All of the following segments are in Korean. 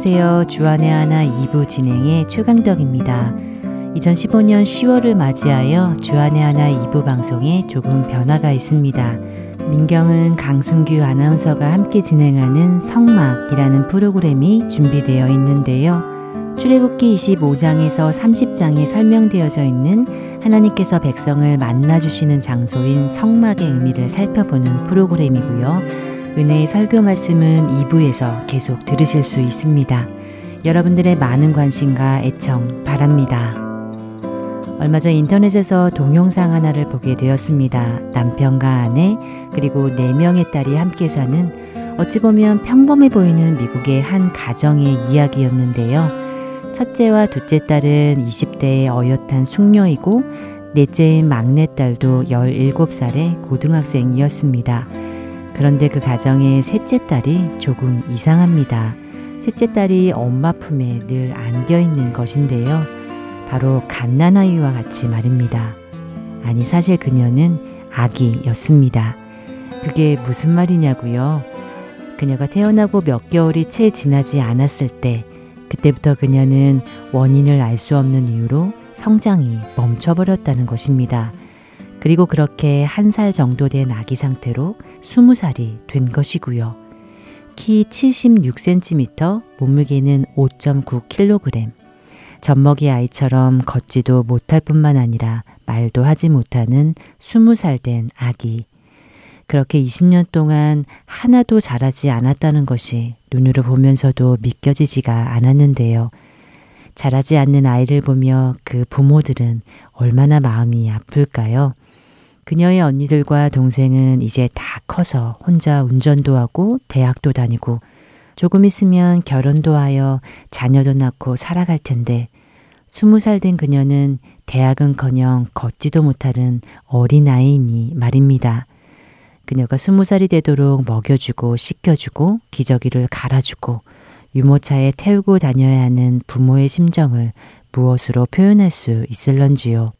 안녕하세요. 주안의 하나 2부 진행의 최강덕입니다. 2015년 10월을 맞이하여 주안의 하나 2부 방송에 조금 변화가 있습니다. 민경은 강순규 아나운서가 함께 진행하는 성막이라는 프로그램이 준비되어 있는데요. 출애굽기 25장에서 30장에 설명되어져 있는 하나님께서 백성을 만나 주시는 장소인 성막의 의미를 살펴보는 프로그램이고요. 은혜의 설교 말씀은 2부에서 계속 들으실 수 있습니다. 여러분들의 많은 관심과 애청 바랍니다. 얼마 전 인터넷에서 동영상 하나를 보게 되었습니다. 남편과 아내, 그리고 4명의 딸이 함께 사는 어찌 보면 평범해 보이는 미국의 한 가정의 이야기였는데요. 첫째와 둘째 딸은 20대의 어엿한 숙녀이고, 넷째인 막내딸도 17살의 고등학생이었습니다. 그런데 그 가정의 셋째 딸이 조금 이상합니다. 셋째 딸이 엄마 품에 늘 안겨 있는 것인데요. 바로 갓난아이와 같이 말입니다. 아니, 사실 그녀는 아기였습니다. 그게 무슨 말이냐고요? 그녀가 태어나고 몇 개월이 채 지나지 않았을 때, 그때부터 그녀는 원인을 알 수 없는 이유로 성장이 멈춰버렸다는 것입니다. 그리고 그렇게 한 살 정도 된 아기 상태로 20살이 된 것이고요. 키 76cm, 몸무게는 5.9kg. 젖먹이 아이처럼 걷지도 못할 뿐만 아니라 말도 하지 못하는 20살 된 아기. 그렇게 20년 동안 하나도 자라지 않았다는 것이 눈으로 보면서도 믿겨지지가 않았는데요. 자라지 않는 아이를 보며 그 부모들은 얼마나 마음이 아플까요? 그녀의 언니들과 동생은 이제 다 커서 혼자 운전도 하고 대학도 다니고 조금 있으면 결혼도 하여 자녀도 낳고 살아갈 텐데 스무 살 된 그녀는 대학은커녕 걷지도 못하는 어린아이니 말입니다. 그녀가 스무 살이 되도록 먹여주고 씻겨주고 기저귀를 갈아주고 유모차에 태우고 다녀야 하는 부모의 심정을 무엇으로 표현할 수 있을런지요.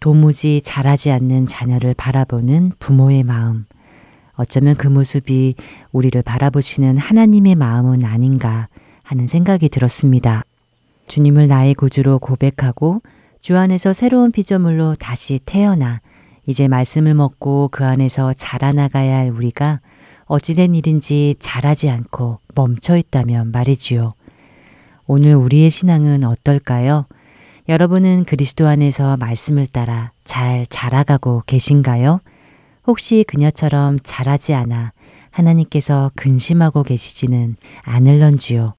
도무지 자라지 않는 자녀를 바라보는 부모의 마음. 어쩌면 그 모습이 우리를 바라보시는 하나님의 마음은 아닌가 하는 생각이 들었습니다. 주님을 나의 구주로 고백하고 주 안에서 새로운 피조물로 다시 태어나 이제 말씀을 먹고 그 안에서 자라나가야 할 우리가 어찌된 일인지 자라지 않고 멈춰 있다면 말이지요. 오늘 우리의 신앙은 어떨까요? 여러분은 그리스도 안에서 말씀을 따라 잘 자라가고 계신가요? 혹시 그녀처럼 자라지 않아 하나님께서 근심하고 계시지는 않을런지요?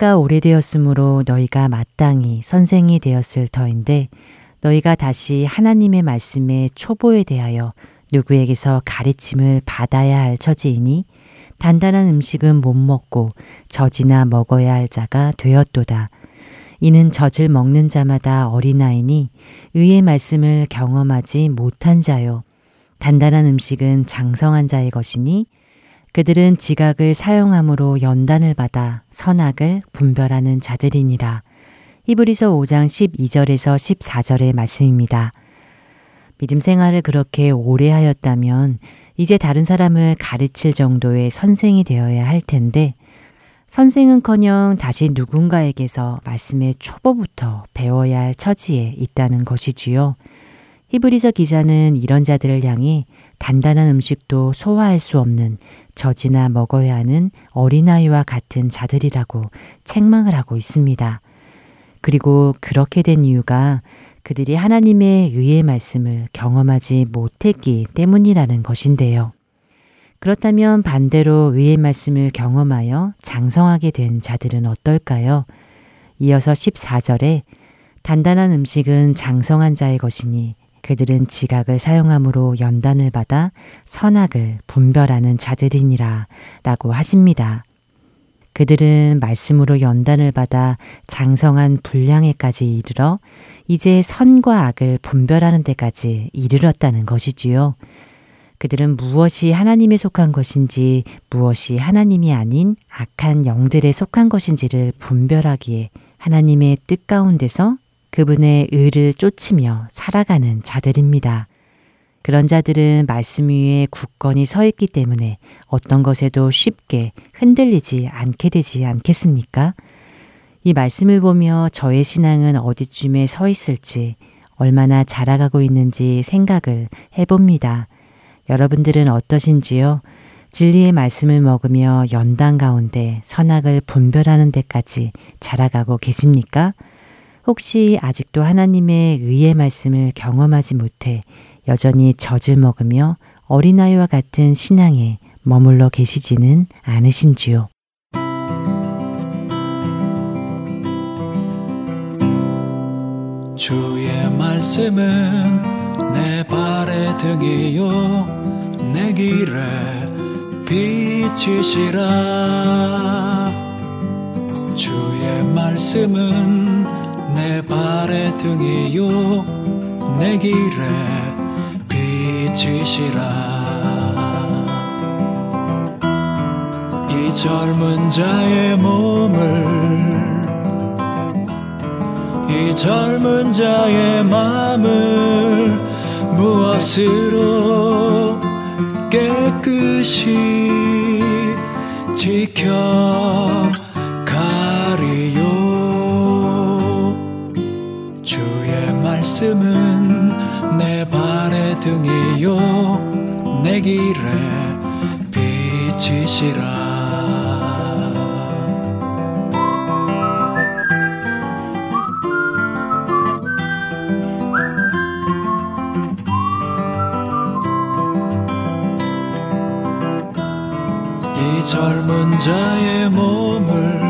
때가 오래되었으므로 너희가 마땅히 선생이 되었을 터인데 너희가 다시 하나님의 말씀의 초보에 대하여 누구에게서 가르침을 받아야 할 처지이니 단단한 음식은 못 먹고 젖이나 먹어야 할 자가 되었도다. 이는 젖을 먹는 자마다 어린아이니 의의 말씀을 경험하지 못한 자요. 단단한 음식은 장성한 자의 것이니 그들은 지각을 사용함으로 연단을 받아 선악을 분별하는 자들이니라. 히브리서 5장 12절에서 14절의 말씀입니다. 믿음 생활을 그렇게 오래 하였다면 이제 다른 사람을 가르칠 정도의 선생이 되어야 할 텐데 선생은커녕 다시 누군가에게서 말씀의 초보부터 배워야 할 처지에 있다는 것이지요. 히브리서 기자는 이런 자들을 향해 단단한 음식도 소화할 수 없는 젖이나 먹어야 하는 어린아이와 같은 자들이라고 책망을 하고 있습니다. 그리고 그렇게 된 이유가 그들이 하나님의 의의 말씀을 경험하지 못했기 때문이라는 것인데요. 그렇다면 반대로 의의 말씀을 경험하여 장성하게 된 자들은 어떨까요? 이어서 14절에 단단한 음식은 장성한 자의 것이니 그들은 지각을 사용함으로 연단을 받아 선악을 분별하는 자들이니라 라고 하십니다. 그들은 말씀으로 연단을 받아 장성한 분량에까지 이르러 이제 선과 악을 분별하는 데까지 이르렀다는 것이지요. 그들은 무엇이 하나님에 속한 것인지 무엇이 하나님이 아닌 악한 영들에 속한 것인지를 분별하기에 하나님의 뜻 가운데서 그분의 의를 쫓으며 살아가는 자들입니다. 그런 자들은 말씀 위에 굳건히 서 있기 때문에 어떤 것에도 쉽게 흔들리지 않게 되지 않겠습니까? 이 말씀을 보며 저의 신앙은 어디쯤에 서 있을지 얼마나 자라가고 있는지 생각을 해봅니다. 여러분들은 어떠신지요? 진리의 말씀을 먹으며 연단 가운데 선악을 분별하는 데까지 자라가고 계십니까? 혹시 아직도 하나님의 의의 말씀을 경험하지 못해 여전히 젖을 먹으며 어린아이와 같은 신앙에 머물러 계시지는 않으신지요. 주의 말씀은 내 발의 등이요 내 길에 빛이시라 주의 말씀은 내 발의 등이요 내 길에 빛이시라. 이 젊은 자의 몸을 이 젊은 자의 마음을 무엇으로 깨끗이 지켜 말씀은 내 발의 등이요. 내 길에 빛이시라. 젊은 자의 몸을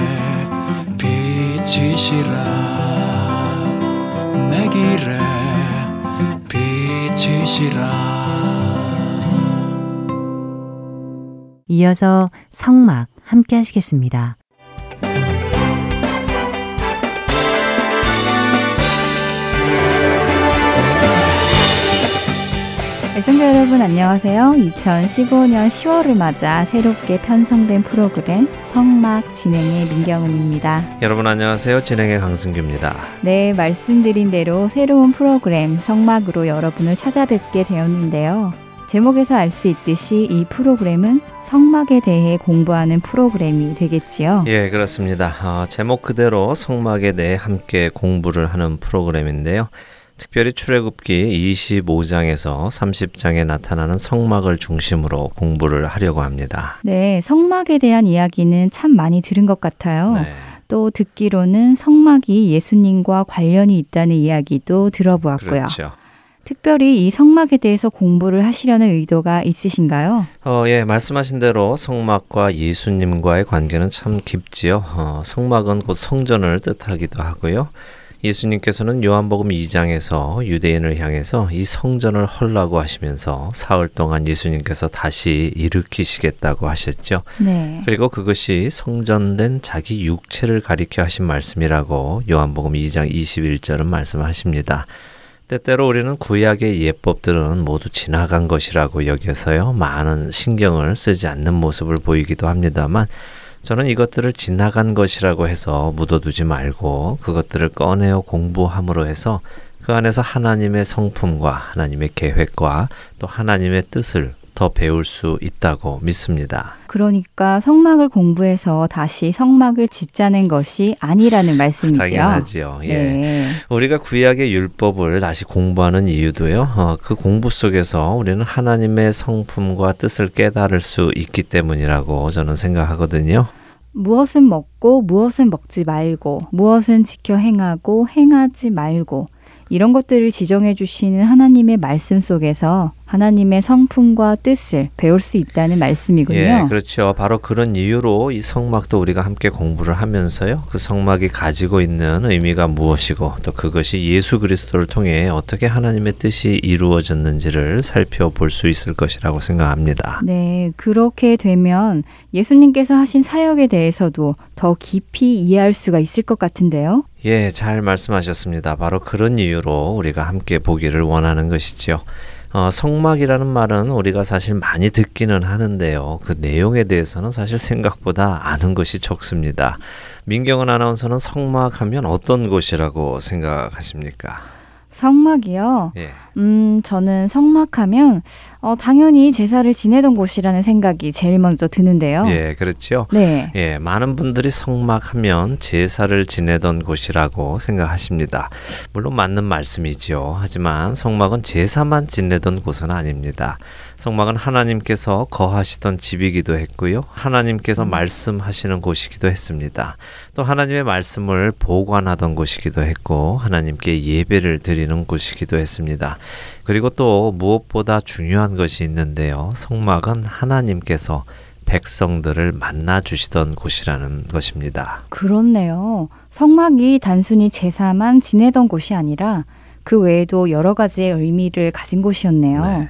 이어서 성막 함께 하시겠습니다. 애청자 여러분 안녕하세요. 2015년 10월을 맞아 새롭게 편성된 프로그램 성막 진행의 민경은입니다. 여러분 안녕하세요. 진행의 강승규입니다. 네, 말씀드린 대로 새로운 프로그램 성막으로 여러분을 찾아뵙게 되었는데요. 제목에서 알 수 있듯이 이 프로그램은 성막에 대해 공부하는 프로그램이 되겠지요. 예, 그렇습니다. 어, 제목 그대로 성막에 대해 함께 공부를 하는 프로그램인데요. 특별히 출애굽기 25장에서 30장에 나타나는 성막을 중심으로 공부를 하려고 합니다. 네, 성막에 대한 이야기는 참 많이 들은 것 같아요. 네. 또 듣기로는 성막이 예수님과 관련이 있다는 이야기도 들어보았고요. 그렇죠. 특별히 이 성막에 대해서 공부를 하시려는 의도가 있으신가요? 어, 예, 말씀하신 대로 성막과 예수님과의 관계는 참 깊지요. 어, 성막은 곧 성전을 뜻하기도 하고요. 예수님께서는 요한복음 2장에서 유대인을 향해서 이 성전을 헐라고 하시면서 사흘 동안 예수님께서 다시 일으키시겠다고 하셨죠. 네. 그리고 그것이 성전된 자기 육체를 가리켜 하신 말씀이라고 요한복음 2장 21절은 말씀하십니다. 때때로 우리는 구약의 예법들은 모두 지나간 것이라고 여겨서요. 많은 신경을 쓰지 않는 모습을 보이기도 합니다만 저는 이것들을 지나간 것이라고 해서 묻어두지 말고 그것들을 꺼내어 공부함으로 해서 그 안에서 하나님의 성품과 하나님의 계획과 또 하나님의 뜻을 더 배울 수 있다고 믿습니다. 그러니까 성막을 공부해서 다시 성막을 짓자는 것이 아니라는 말씀이죠. 당연하지요. 예. 네. 우리가 구약의 율법을 다시 공부하는 이유도요. 어, 그 공부 속에서 우리는 하나님의 성품과 뜻을 깨달을 수 있기 때문이라고 저는 생각하거든요. 무엇은 먹고 무엇은 먹지 말고 무엇은 지켜 행하고 행하지 말고 이런 것들을 지정해 주시는 하나님의 말씀 속에서 하나님의 성품과 뜻을 배울 수 있다는 말씀이군요. 예, 그렇죠. 바로 그런 이유로 이 성막도 우리가 함께 공부를 하면서요. 그 성막이 가지고 있는 의미가 무엇이고 또 그것이 예수 그리스도를 통해 어떻게 하나님의 뜻이 이루어졌는지를 살펴볼 수 있을 것이라고 생각합니다. 네, 그렇게 되면 예수님께서 하신 사역에 대해서도 더 깊이 이해할 수가 있을 것 같은데요. 예, 잘 말씀하셨습니다. 바로 그런 이유로 우리가 함께 보기를 원하는 것이지요. 어, 성막이라는 말은 우리가 사실 많이 듣기는 하는데요. 그 내용에 대해서는 사실 생각보다 아는 것이 적습니다. 민경은 아나운서는 성막 하면 어떤 곳이라고 생각하십니까? 성막이요. 예. 음, 저는 성막하면 어, 당연히 제사를 지내던 곳이라는 생각이 제일 먼저 드는데요. 예, 그렇죠. 네. 예, 많은 분들이 성막하면 제사를 지내던 곳이라고 생각하십니다. 물론 맞는 말씀이지요. 하지만 성막은 제사만 지내던 곳은 아닙니다. 성막은 하나님께서 거하시던 집이기도 했고요. 하나님께서 말씀하시는 곳이기도 했습니다. 또 하나님의 말씀을 보관하던 곳이기도 했고 하나님께 예배를 드리는 곳이기도 했습니다. 그리고 또 무엇보다 중요한 것이 있는데요. 성막은 하나님께서 백성들을 만나 주시던 곳이라는 것입니다. 그렇네요. 성막이 단순히 제사만 지내던 곳이 아니라 그 외에도 여러 가지의 의미를 가진 곳이었네요. 네.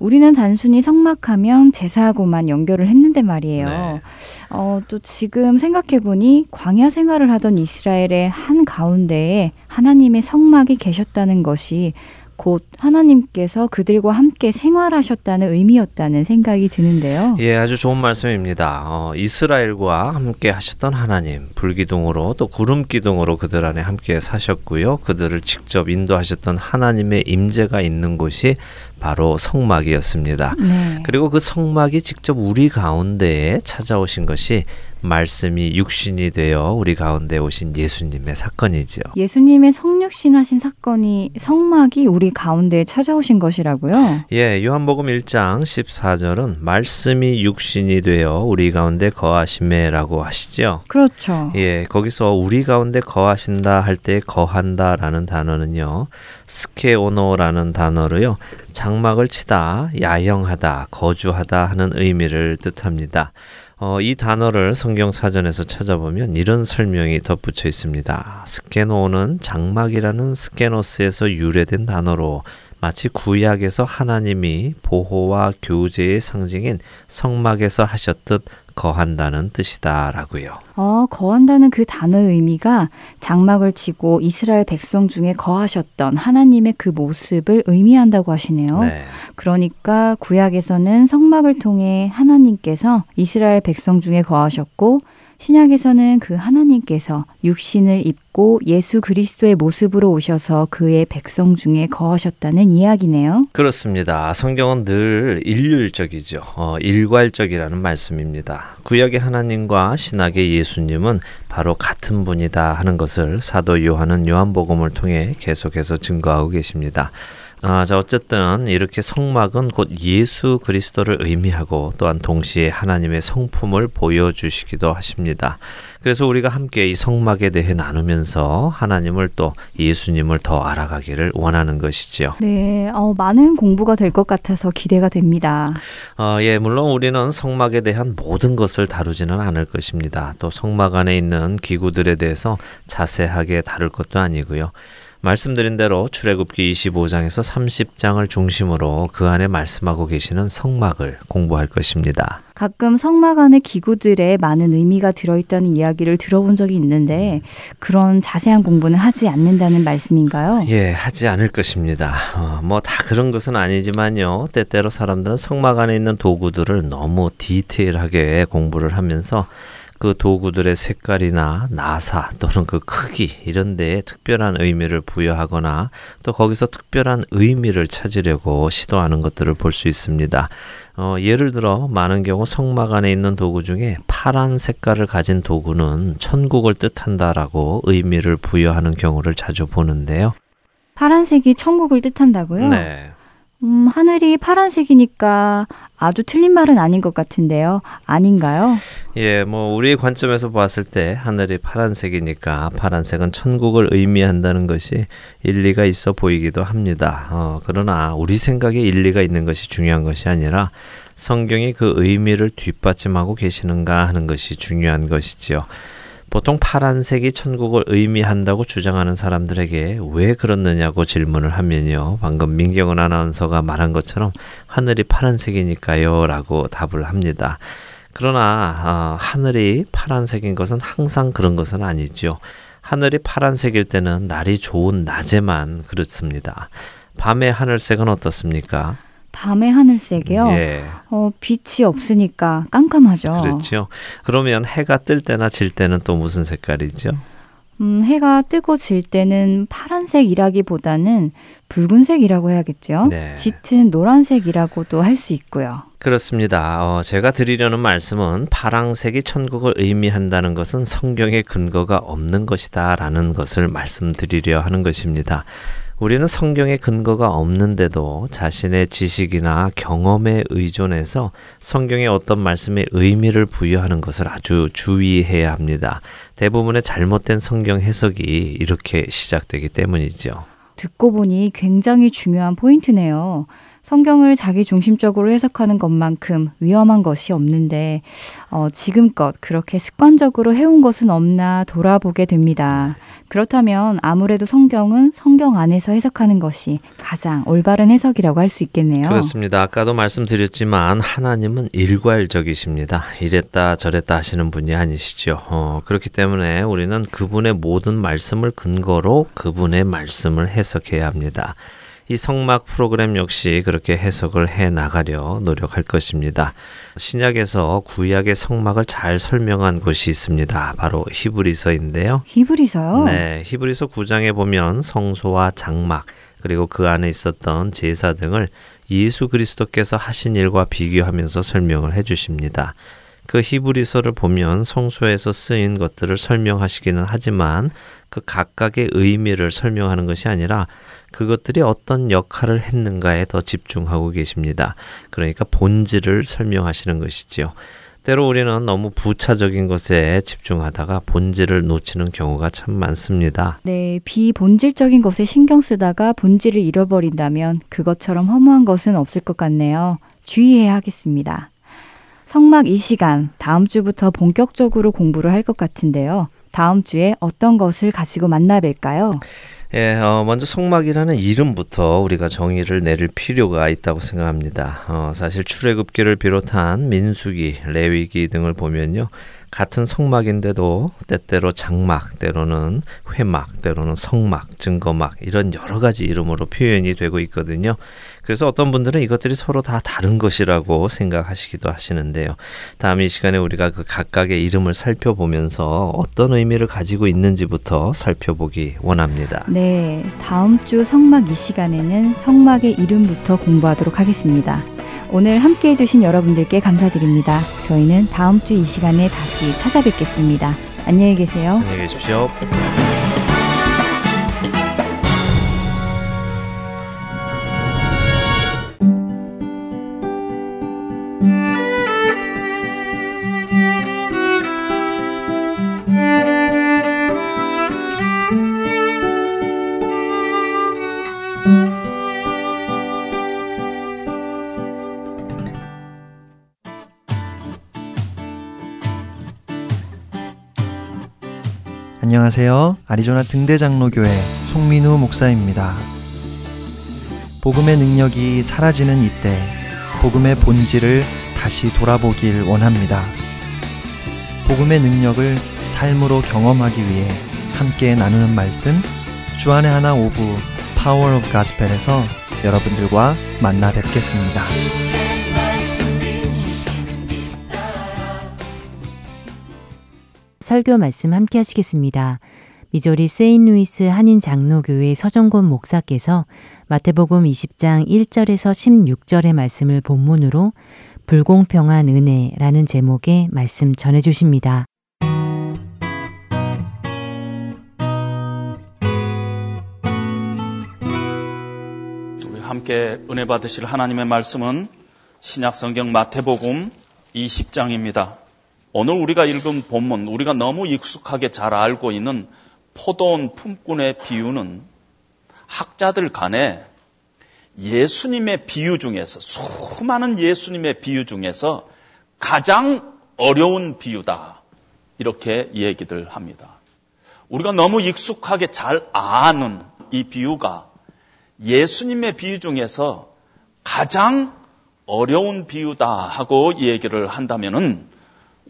우리는 단순히 성막하면 제사하고만 연결을 했는데 말이에요. 네. 어, 또 지금 생각해보니 광야 생활을 하던 이스라엘의 한 가운데에 하나님의 성막이 계셨다는 것이 곧 하나님께서 그들과 함께 생활하셨다는 의미였다는 생각이 드는데요. 예, 아주 좋은 말씀입니다. 어, 이스라엘과 함께 하셨던 하나님, 불기둥으로 또 구름 기둥으로 그들 안에 함께 사셨고요. 그들을 직접 인도하셨던 하나님의 임재가 있는 곳이 바로 성막이었습니다. 네. 그리고 그 성막이 직접 우리 가운데에 찾아오신 것이 말씀이 육신이 되어 우리 가운데 오신 예수님의 사건이지요. 예수님의 성육신하신 사건이 성막이 우리 가운데에 찾아오신 것이라고요. 예, 요한복음 1장 14절은 말씀이 육신이 되어 우리 가운데 거하심에라고 하시죠. 그렇죠. 예, 거기서 우리 가운데 거하신다 할 때 거한다라는 단어는요. 스케오노라는 단어로요. 장막을 치다, 야영하다, 거주하다 하는 의미를 뜻합니다. 어, 이 단어를 성경 사전에서 찾아보면 이런 설명이 덧붙여 있습니다. 스케노는 장막이라는 스케노스에서 유래된 단어로 마치 구약에서 하나님이 보호와 교제의 상징인 성막에서 하셨듯 거한다는 뜻이다라고요. 어, 거한다는 그 단어의 의미가 장막을 치고 이스라엘 백성 중에 거하셨던 하나님의 그 모습을 의미한다고 하시네요. 네. 그러니까 구약에서는 성막을 통해 하나님께서 이스라엘 백성 중에 거하셨고 신약에서는 그 하나님께서 육신을 입고 예수 그리스도의 모습으로 오셔서 그의 백성 중에 거하셨다는 이야기네요. 그렇습니다. 성경은 늘 일률적이죠. 어, 일괄적이라는 말씀입니다. 구약의 하나님과 신약의 예수님은 바로 같은 분이다 하는 것을 사도 요한은 요한복음을 통해 계속해서 증거하고 계십니다. 아, 자, 어쨌든 이렇게 성막은 곧 예수 그리스도를 의미하고 또한 동시에 하나님의 성품을 보여주시기도 하십니다. 그래서 우리가 함께 이 성막에 대해 나누면서 하나님을 또 예수님을 더 알아가기를 원하는 것이지요. 네, 어, 많은 공부가 될 것 같아서 기대가 됩니다. 어, 예, 물론 우리는 성막에 대한 모든 것을 다루지는 않을 것입니다. 또 성막 안에 있는 기구들에 대해서 자세하게 다룰 것도 아니고요. 말씀드린 대로 출애굽기 25장에서 30장을 중심으로 그 안에 말씀하고 계시는 성막을 공부할 것입니다. 가끔 성막 안에 기구들에 많은 의미가 들어있다는 이야기를 들어본 적이 있는데 그런 자세한 공부는 하지 않는다는 말씀인가요? 예, 하지 않을 것입니다. 어, 뭐다 그런 것은 아니지만요. 때때로 사람들은 성막 안에 있는 도구들을 너무 디테일하게 공부를 하면서 그 도구들의 색깔이나 나사 또는 그 크기 이런 데에 특별한 의미를 부여하거나 또 거기서 특별한 의미를 찾으려고 시도하는 것들을 볼 수 있습니다. 어, 예를 들어 많은 경우 성막 안에 있는 도구 중에 파란 색깔을 가진 도구는 천국을 뜻한다라고 의미를 부여하는 경우를 자주 보는데요. 파란색이 천국을 뜻한다고요? 네. 음, 하늘이 파란색이니까 아주 틀린 말은 아닌 것 같은데요. 아닌가요? 예, 뭐 우리의 관점에서 봤을 때 하늘이 파란색이니까 파란색은 천국을 의미한다는 것이 일리가 있어 보이기도 합니다. 어, 그러나 우리 생각에 일리가 있는 것이 중요한 것이 아니라 성경이 그 의미를 뒷받침하고 계시는가 하는 것이 중요한 것이지요. 보통 파란색이 천국을 의미한다고 주장하는 사람들에게 왜 그렇느냐고 질문을 하면요. 방금 민경은 아나운서가 말한 것처럼 하늘이 파란색이니까요. 라고 답을 합니다. 그러나 어, 하늘이 파란색인 것은 항상 그런 것은 아니죠. 하늘이 파란색일 때는 날이 좋은 낮에만 그렇습니다. 밤의 하늘색은 어떻습니까? 밤의 하늘색이요? 예. 어, 빛이 없으니까 깜깜하죠. 그렇죠. 그러면 해가 뜰 때나 질 때는 또 무슨 색깔이죠? 음, 해가 뜨고 질 때는 파란색이라기보다는 붉은색이라고 해야겠죠. 네. 짙은 노란색이라고도 할 수 있고요. 그렇습니다. 어, 제가 드리려는 말씀은 파랑색이 천국을 의미한다는 것은 성경의 근거가 없는 것이다라는 것을 말씀드리려 하는 것입니다. 우리는 성경의 근거가 없는데도 자신의 지식이나 경험에 의존해서 성경의 어떤 말씀에 의미를 부여하는 것을 아주 주의해야 합니다. 대부분의 잘못된 성경 해석이 이렇게 시작되기 때문이죠. 듣고 보니 굉장히 중요한 포인트네요. 성경을 자기 중심적으로 해석하는 것만큼 위험한 것이 없는데 어, 지금껏 그렇게 습관적으로 해온 것은 없나 돌아보게 됩니다. 그렇다면 아무래도 성경은 성경 안에서 해석하는 것이 가장 올바른 해석이라고 할 수 있겠네요. 그렇습니다. 아까도 말씀드렸지만 하나님은 일괄적이십니다. 이랬다 저랬다 하시는 분이 아니시죠. 어, 그렇기 때문에 우리는 그분의 모든 말씀을 근거로 그분의 말씀을 해석해야 합니다. 이 성막 프로그램 역시 그렇게 해석을 해 나가려 노력할 것입니다. 신약에서 구약의 성막을 잘 설명한 곳이 있습니다. 바로 히브리서인데요. 히브리서요? 네, 히브리서 9장에 보면 성소와 장막 그리고 그 안에 있었던 제사 등을 예수 그리스도께서 하신 일과 비교하면서 설명을 해 주십니다. 그 히브리서를 보면 성소에서 쓰인 것들을 설명하시기는 하지만 그 각각의 의미를 설명하는 것이 아니라 그것들이 어떤 역할을 했는가에 더 집중하고 계십니다. 그러니까 본질을 설명하시는 것이지요. 때로 우리는 너무 부차적인 것에 집중하다가 본질을 놓치는 경우가 참 많습니다. 네, 비본질적인 것에 신경 쓰다가 본질을 잃어버린다면 그것처럼 허무한 것은 없을 것 같네요. 주의해야 하겠습니다. 성막 이 시간, 다음 주부터 본격적으로 공부를 할 것 같은데요. 다음 주에 어떤 것을 가지고 만나 뵐까요? 예, 어, 먼저 성막이라는 이름부터 우리가 정의를 내릴 필요가 있다고 생각합니다. 어, 사실 출애굽기를 비롯한 민수기, 레위기 등을 보면요. 같은 성막인데도 때때로 장막, 때로는 회막, 때로는 성막, 증거막 이런 여러 가지 이름으로 표현이 되고 있거든요. 그래서 어떤 분들은 이것들이 서로 다 다른 것이라고 생각하시기도 하시는데요. 다음 이 시간에 우리가 그 각각의 이름을 살펴보면서 어떤 의미를 가지고 있는지부터 살펴보기 원합니다. 네, 다음 주 성막 이 시간에는 성막의 이름부터 공부하도록 하겠습니다. 오늘 함께 해주신 여러분들께 감사드립니다. 저희는 다음 주 이 시간에 다시 찾아뵙겠습니다. 안녕히 계세요. 안녕히 계십시오. 안녕하세요. 아리조나 등대장로교회 송민우 목사입니다. 복음의 능력이 사라지는 이때 복음의 본질을 다시 돌아보길 원합니다. 복음의 능력을 삶으로 경험하기 위해 함께 나누는 말씀 주 안의 하나 오부 Power of Gospel에서 여러분들과 만나 뵙겠습니다. 설교 말씀 함께 하시겠습니다. 미조리 세인루이스 한인 장로교회 서정곤 목사께서 마태복음 20장 1절에서 16절의 말씀을 본문으로 불공평한 은혜라는 제목의 말씀 전해 주십니다. 우리 함께 은혜 받으실 하나님의 말씀은 신약 성경 마태복음 20장입니다. 오늘 우리가 읽은 본문, 우리가 너무 익숙하게 잘 알고 있는 포도원 품꾼의 비유는 학자들 간에 예수님의 비유 중에서, 수많은 예수님의 비유 중에서 가장 어려운 비유다. 이렇게 얘기들 합니다. 우리가 너무 익숙하게 잘 아는 이 비유가 예수님의 비유 중에서 가장 어려운 비유다 하고 얘기를 한다면은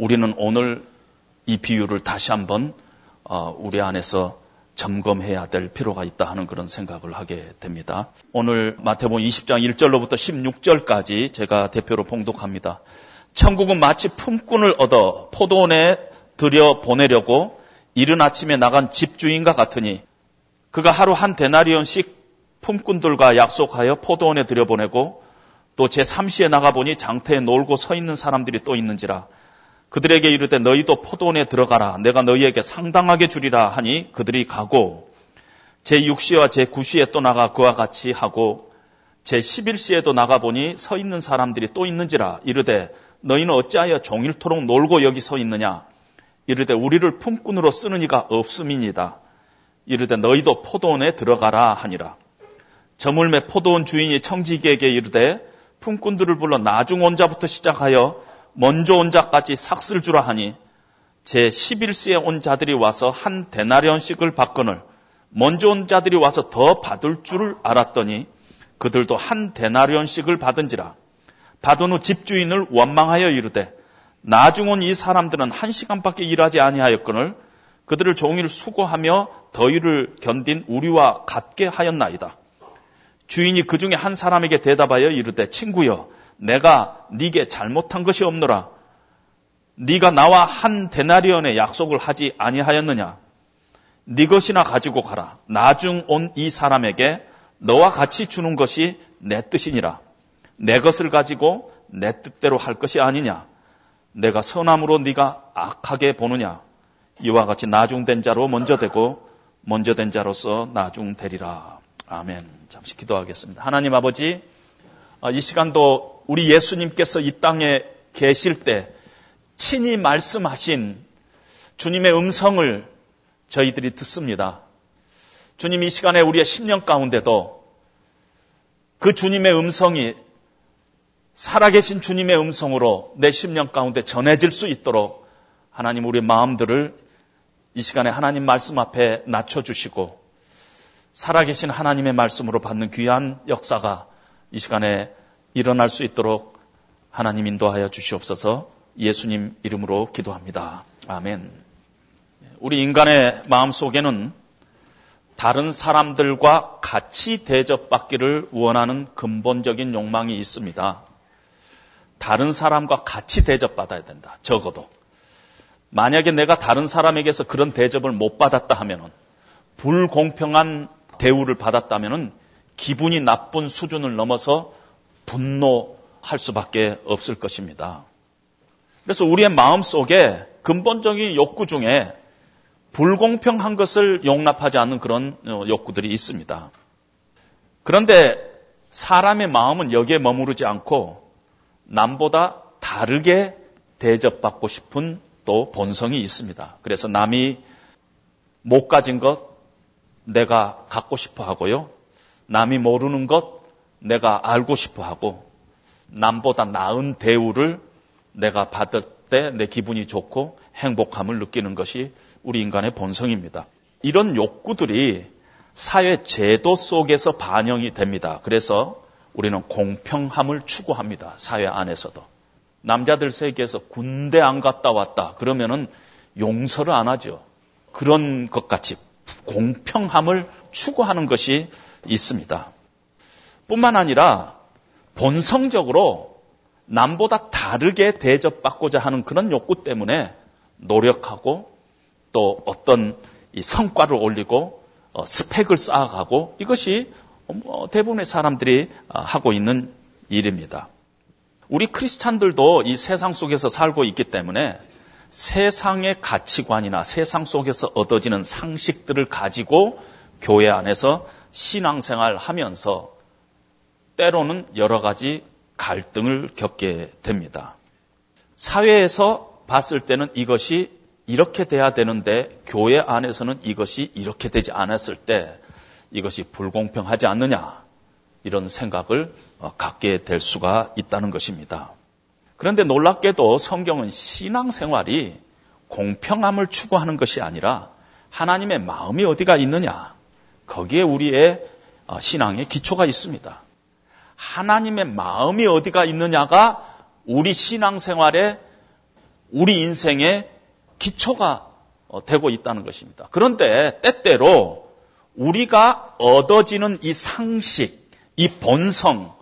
우리는 오늘 이 비유를 다시 한번 어, 우리 안에서 점검해야 될 필요가 있다 하는 그런 생각을 하게 됩니다. 오늘 마태복음 20장 1절로부터 16절까지 제가 대표로 봉독합니다. 천국은 마치 품꾼을 얻어 포도원에 들여 보내려고 이른 아침에 나간 집주인과 같으니 그가 하루 한 데나리온씩 품꾼들과 약속하여 포도원에 들여보내고 또 제3시에 나가보니 장터에 놀고 서 있는 사람들이 또 있는지라 그들에게 이르되 너희도 포도원에 들어가라. 내가 너희에게 상당하게 주리라 하니 그들이 가고 제6시와 제9시에 또 나가 그와 같이 하고 제11시에도 나가보니 서 있는 사람들이 또 있는지라 이르되 너희는 어찌하여 종일토록 놀고 여기 서 있느냐? 이르되 우리를 품꾼으로 쓰는 이가 없음이니다. 이르되 너희도 포도원에 들어가라 하니라. 저물매 포도원 주인이 청지기에게 이르되 품꾼들을 불러 나중 온 자부터 시작하여 먼저 온 자까지 삭슬 주라 하니 제 11시에 온 자들이 와서 한 데나리온씩을 받거늘 먼저 온 자들이 와서 더 받을 줄을 알았더니 그들도 한 데나리온씩을 받은지라 받은 후 집주인을 원망하여 이르되 나중 온 이 사람들은 한 시간밖에 일하지 아니하였거늘 그들을 종일 수고하며 더위를 견딘 우리와 같게 하였나이다. 주인이 그 중에 한 사람에게 대답하여 이르되 친구여 내가 네게 잘못한 것이 없노라. 네가 나와 한 데나리온의 약속을 하지 아니하였느냐? 네 것이나 가지고 가라. 나중 온 이 사람에게 너와 같이 주는 것이 내 뜻이니라. 내 것을 가지고 내 뜻대로 할 것이 아니냐? 내가 선함으로 네가 악하게 보느냐? 이와 같이 나중된 자로 먼저 되고 먼저 된 자로서 나중되리라. 아멘. 잠시 기도하겠습니다. 하나님 아버지, 어, 이 시간도 우리 예수님께서 이 땅에 계실 때 친히 말씀하신 주님의 음성을 저희들이 듣습니다. 주님 이 시간에 우리의 10년 가운데도 그 주님의 음성이 살아계신 주님의 음성으로 내 10년 가운데 전해질 수 있도록 하나님 우리의 마음들을 이 시간에 하나님 말씀 앞에 낮춰주시고 살아계신 하나님의 말씀으로 받는 귀한 역사가 이 시간에 일어날 수 있도록 하나님 인도하여 주시옵소서 예수님 이름으로 기도합니다. 아멘. 우리 인간의 마음 속에는 다른 사람들과 같이 대접받기를 원하는 근본적인 욕망이 있습니다. 다른 사람과 같이 대접받아야 된다. 적어도. 만약에 내가 다른 사람에게서 그런 대접을 못 받았다 하면은 불공평한 대우를 받았다면 기분이 나쁜 수준을 넘어서 분노할 수밖에 없을 것입니다. 그래서 우리의 마음 속에 근본적인 욕구 중에 불공평한 것을 용납하지 않는 그런 어, 욕구들이 있습니다. 그런데 사람의 마음은 여기에 머무르지 않고 남보다 다르게 대접받고 싶은 또 본성이 있습니다. 그래서 남이 못 가진 것, 내가 갖고 싶어 하고요. 남이 모르는 것 내가 알고 싶어 하고 남보다 나은 대우를 내가 받을 때 내 기분이 좋고 행복함을 느끼는 것이 우리 인간의 본성입니다. 이런 욕구들이 사회 제도 속에서 반영이 됩니다. 그래서 우리는 공평함을 추구합니다. 사회 안에서도. 남자들 세계에서 군대 안 갔다 왔다. 그러면은 용서를 안 하죠. 그런 것 같이 공평함을 추구하는 것이 있습니다. 뿐만 아니라 본성적으로 남보다 다르게 대접받고자 하는 그런 욕구 때문에 노력하고 또 어떤 성과를 올리고 어, 스펙을 쌓아가고 이것이 뭐 대부분의 사람들이 어, 하고 있는 일입니다. 우리 크리스찬들도 이 세상 속에서 살고 있기 때문에 세상의 가치관이나 세상 속에서 얻어지는 상식들을 가지고 교회 안에서 신앙생활 하면서 때로는 여러 가지 갈등을 겪게 됩니다. 사회에서 봤을 때는 이것이 이렇게 돼야 되는데 교회 안에서는 이것이 이렇게 되지 않았을 때 이것이 불공평하지 않느냐 이런 생각을 어, 갖게 될 수가 있다는 것입니다. 그런데 놀랍게도 성경은 신앙생활이 공평함을 추구하는 것이 아니라 하나님의 마음이 어디가 있느냐. 거기에 우리의 어, 신앙의 기초가 있습니다. 하나님의 마음이 어디가 있느냐가 우리 신앙생활에 우리 인생의 기초가 어, 되고 있다는 것입니다. 그런데 때때로 우리가 얻어지는 이 상식, 이 본성,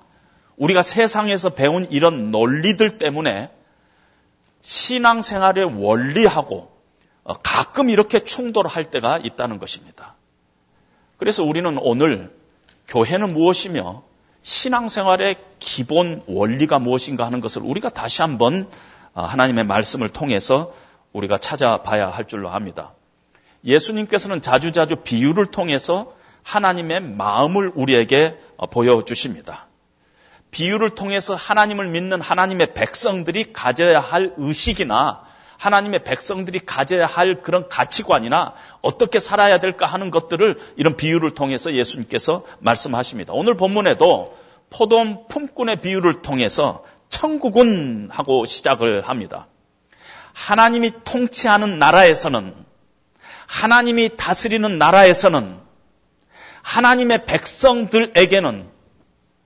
우리가 세상에서 배운 이런 논리들 때문에 신앙생활의 원리하고 어, 가끔 이렇게 충돌할 때가 있다는 것입니다. 그래서 우리는 오늘 교회는 무엇이며 신앙생활의 기본 원리가 무엇인가 하는 것을 우리가 다시 한번 어, 하나님의 말씀을 통해서 우리가 찾아봐야 할 줄로 압니다. 예수님께서는 자주자주 비유를 통해서 하나님의 마음을 우리에게 어, 보여주십니다. 비유를 통해서 하나님을 믿는 하나님의 백성들이 가져야 할 의식이나 하나님의 백성들이 가져야 할 그런 가치관이나 어떻게 살아야 될까 하는 것들을 이런 비유를 통해서 예수님께서 말씀하십니다. 오늘 본문에도 포도원 품꾼의 비유를 통해서 천국은 하고 시작을 합니다. 하나님이 통치하는 나라에서는 하나님이 다스리는 나라에서는 하나님의 백성들에게는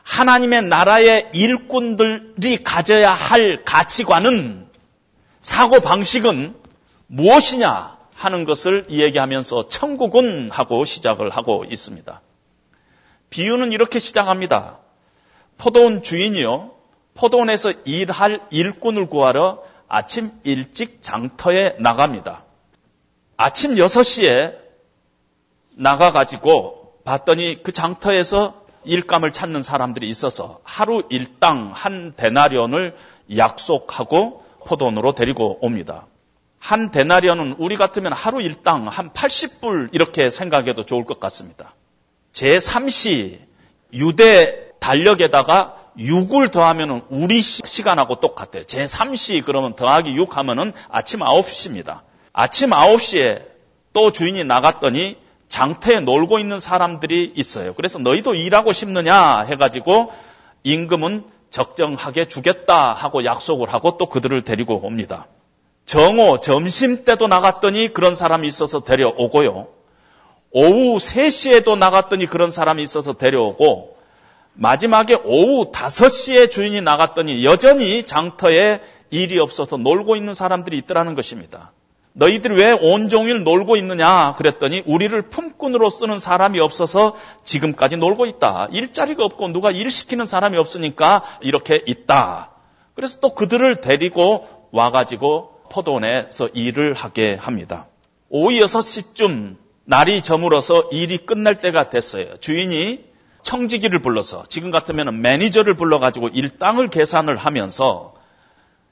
하나님의 나라의 일꾼들이 가져야 할 가치관은 사고 방식은 무엇이냐 하는 것을 이야기하면서 천국은 하고 시작을 하고 있습니다. 비유는 이렇게 시작합니다. 포도원 주인이요. 포도원에서 일할 일꾼을 구하러 아침 일찍 장터에 나갑니다. 아침 6시에 나가가지고 봤더니 그 장터에서 일감을 찾는 사람들이 있어서 하루 일당 한 데나리온을 약속하고 포도원으로 데리고 옵니다. 한 데나리온은 우리 같으면 하루 일당 한 80불 이렇게 생각해도 좋을 것 같습니다. 제3시 유대 달력에다가 6을 더하면 우리 시간하고 똑같아요. 제3시 그러면 더하기 6 하면은 아침 9시입니다. 아침 9시에 또 주인이 나갔더니 장터에 놀고 있는 사람들이 있어요. 그래서 너희도 일하고 싶느냐 해가지고 임금은 적정하게 주겠다 하고 약속을 하고 또 그들을 데리고 옵니다. 정오 점심 때도 나갔더니 그런 사람이 있어서 데려오고요. 오후 3시에도 나갔더니 그런 사람이 있어서 데려오고 마지막에 오후 5시에 주인이 나갔더니 여전히 장터에 일이 없어서 놀고 있는 사람들이 있더라는 것입니다. 너희들이 왜 온종일 놀고 있느냐 그랬더니 우리를 품꾼으로 쓰는 사람이 없어서 지금까지 놀고 있다. 일자리가 없고 누가 일 시키는 사람이 없으니까 이렇게 있다. 그래서 또 그들을 데리고 와가지고 포도원에서 일을 하게 합니다. 오후 6시쯤 날이 저물어서 일이 끝날 때가 됐어요. 주인이 청지기를 불러서 지금 같으면 매니저를 불러가지고 일당을 계산을 하면서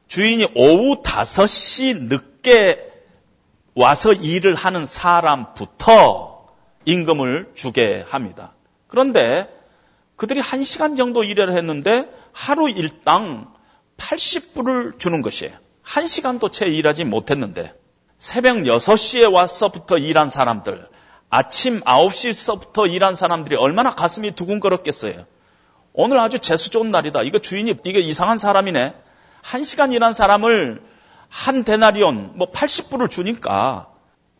주인이 오후 5시 늦게 와서 일을 하는 사람부터 임금을 주게 합니다. 그런데 그들이 한 시간 정도 일을 했는데 하루 일당 80불을 주는 것이에요. 한 시간도 채 일하지 못했는데 새벽 6시에 와서부터 일한 사람들, 아침 9시서부터 일한 사람들이 얼마나 가슴이 두근거렸겠어요. 오늘 아주 재수 좋은 날이다. 이거 주인이 이게 이상한 사람이네. 한 시간 일한 사람을 한 데나리온 뭐 80불을 주니까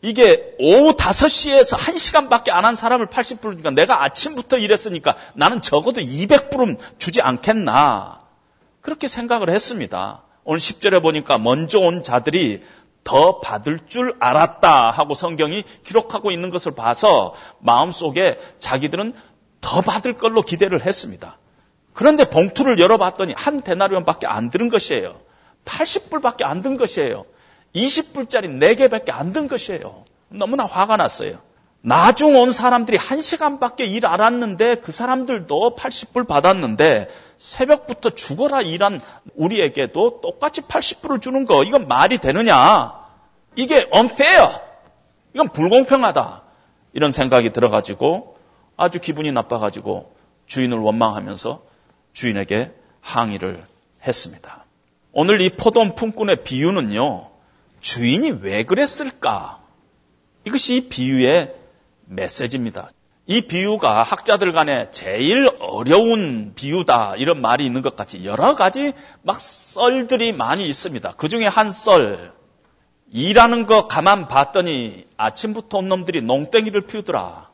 이게 오후 5시에서 1시간밖에 안 한 사람을 80불을 주니까 내가 아침부터 일했으니까 나는 적어도 200불은 주지 않겠나. 그렇게 생각을 했습니다. 오늘 10절에 보니까 먼저 온 자들이 더 받을 줄 알았다 하고 성경이 기록하고 있는 것을 봐서 마음속에 자기들은 더 받을 걸로 기대를 했습니다. 그런데 봉투를 열어봤더니 한 데나리온밖에 안 들은 것이에요. 80불밖에 안 든 것이에요. 20불짜리 4개밖에 안 든 것이에요. 너무나 화가 났어요. 나중 온 사람들이 1시간밖에 일 알았는데 그 사람들도 80불 받았는데 새벽부터 죽어라 일한 우리에게도 똑같이 80불을 주는 거 이건 말이 되느냐? 이게 unfair. 이건 불공평하다. 이런 생각이 들어가지고 아주 기분이 나빠가지고 주인을 원망하면서 주인에게 항의를 했습니다. 오늘 이 포도원 품꾼의 비유는요, 주인이 왜 그랬을까? 이것이 이 비유의 메시지입니다. 이 비유가 학자들 간에 제일 어려운 비유다 이런 말이 있는 것 같이 여러 가지 막 썰들이 많이 있습니다. 그 중에 한 썰, 일하는 거 가만 봤더니 아침부터 온 놈들이 농땡이를 피우더라.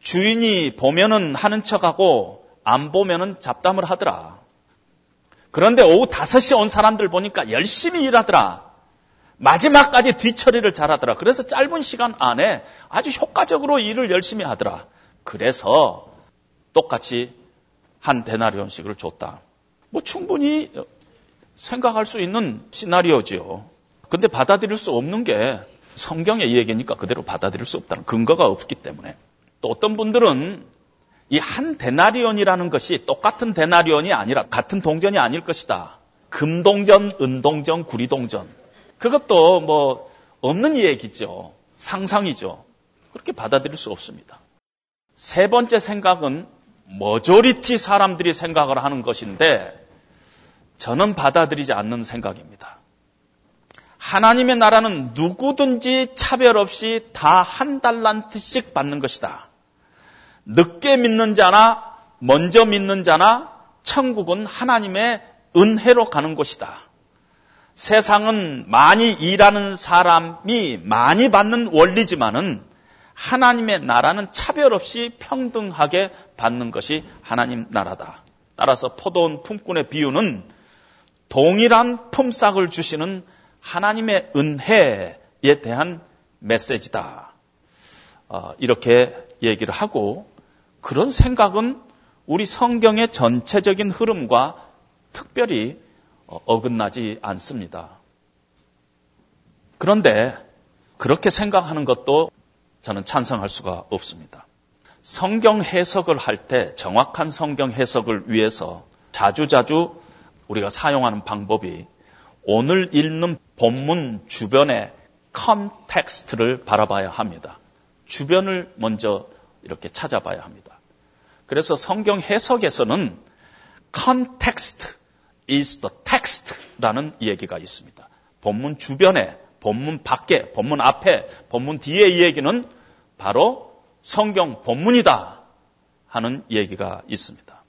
주인이 보면은 하는 척하고 안 보면은 잡담을 하더라. 그런데 오후 5시에 온 사람들 보니까 열심히 일하더라. 마지막까지 뒤처리를 잘하더라. 그래서 짧은 시간 안에 아주 효과적으로 일을 열심히 하더라. 그래서 똑같이 한 데나리온씩을 줬다. 뭐 충분히 생각할 수 있는 시나리오지요. 근데 받아들일 수 없는 게 성경의 얘기니까 그대로 받아들일 수 없다는 근거가 없기 때문에 또 어떤 분들은 이 한 데나리온이라는 것이 똑같은 데나리온이 아니라 같은 동전이 아닐 것이다. 금동전, 은동전, 구리동전. 그것도 뭐 없는 얘기죠. 상상이죠. 그렇게 받아들일 수 없습니다. 세 번째 생각은 머저리티 사람들이 생각을 하는 것인데 저는 받아들이지 않는 생각입니다. 하나님의 나라는 누구든지 차별 없이 다 한 달란트씩 받는 것이다. 늦게 믿는 자나 먼저 믿는 자나 천국은 하나님의 은혜로 가는 곳이다. 세상은 많이 일하는 사람이 많이 받는 원리지만은 하나님의 나라는 차별 없이 평등하게 받는 것이 하나님 나라다. 따라서 포도원 품꾼의 비유는 동일한 품삯을 주시는 하나님의 은혜에 대한 메시지다. 어, 이렇게 얘기를 하고 그런 생각은 우리 성경의 전체적인 흐름과 특별히 어, 어긋나지 않습니다. 그런데 그렇게 생각하는 것도 저는 찬성할 수가 없습니다. 성경 해석을 할 때 정확한 성경 해석을 위해서 자주자주 우리가 사용하는 방법이 오늘 읽는 본문 주변의 컨텍스트를 바라봐야 합니다. 주변을 먼저 이렇게 찾아봐야 합니다. 그래서 성경 해석에서는 context is the text라는 얘기가 있습니다. 본문 주변에, 본문 밖에, 본문 앞에, 본문 뒤에 이 얘기는 바로 성경 본문이다 하는 얘기가 있습니다.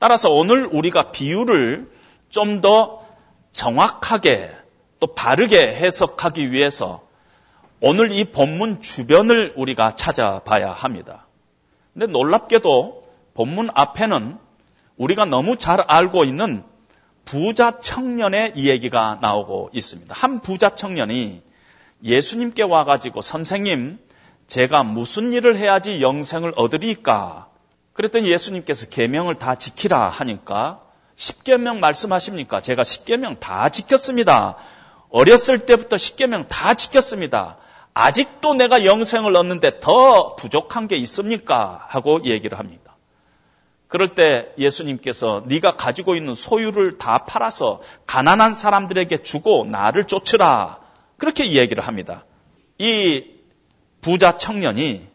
따라서 오늘 우리가 비유를 좀 더 정확하게 또 바르게 해석하기 위해서 오늘 이 본문 주변을 우리가 찾아봐야 합니다. 근데 놀랍게도 본문 앞에는 우리가 너무 잘 알고 있는 부자 청년의 이야기가 나오고 있습니다. 한 부자 청년이 예수님께 와가지고 선생님, 제가 무슨 일을 해야지 영생을 얻으리까? 그랬더니 예수님께서 계명을 다 지키라 하니까 10계명 말씀하십니까? 제가 10계명 다 지켰습니다. 어렸을 때부터 10계명 다 지켰습니다. 아직도 내가 영생을 얻는데 더 부족한 게 있습니까? 하고 얘기를 합니다. 그럴 때 예수님께서 네가 가지고 있는 소유를 다 팔아서 가난한 사람들에게 주고 나를 쫓으라. 그렇게 얘기를 합니다. 이 부자 청년이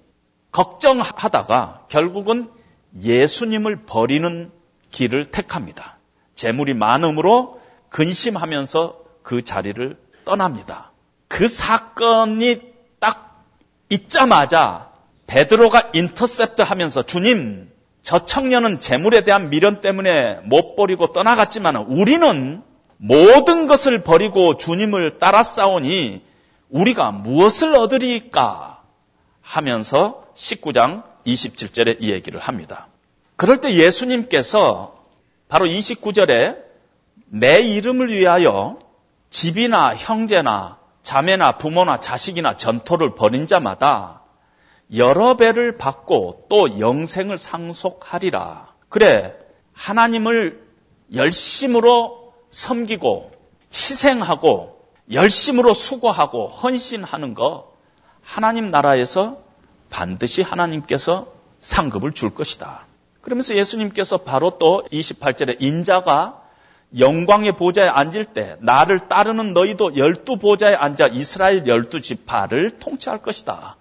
걱정하다가 결국은 예수님을 버리는 길을 택합니다. 재물이 많음으로 근심하면서 그 자리를 떠납니다. 그 사건이 딱 있자마자 베드로가 인터셉트 하면서 주님, 저 청년은 재물에 대한 미련 때문에 못 버리고 떠나갔지만 우리는 모든 것을 버리고 주님을 따라 싸우니 우리가 무엇을 얻으리까? 하면서 19장 27절에 이 얘기를 합니다. 그럴 때 예수님께서 바로 29절에 내 이름을 위하여 집이나 형제나 자매나 부모나 자식이나 전토를 벌인 자마다 여러 배를 받고 또 영생을 상속하리라. 그래, 하나님을 열심으로 섬기고 희생하고 열심으로 수고하고 헌신하는 거 하나님 나라에서 반드시 하나님께서 상급을 줄 것이다. 그러면서 예수님께서 바로 또 28절에 인자가 영광의 보좌에 앉을 때 나를 따르는 너희도 열두 보좌에 앉아 이스라엘 열두 지파를 통치할 것이다.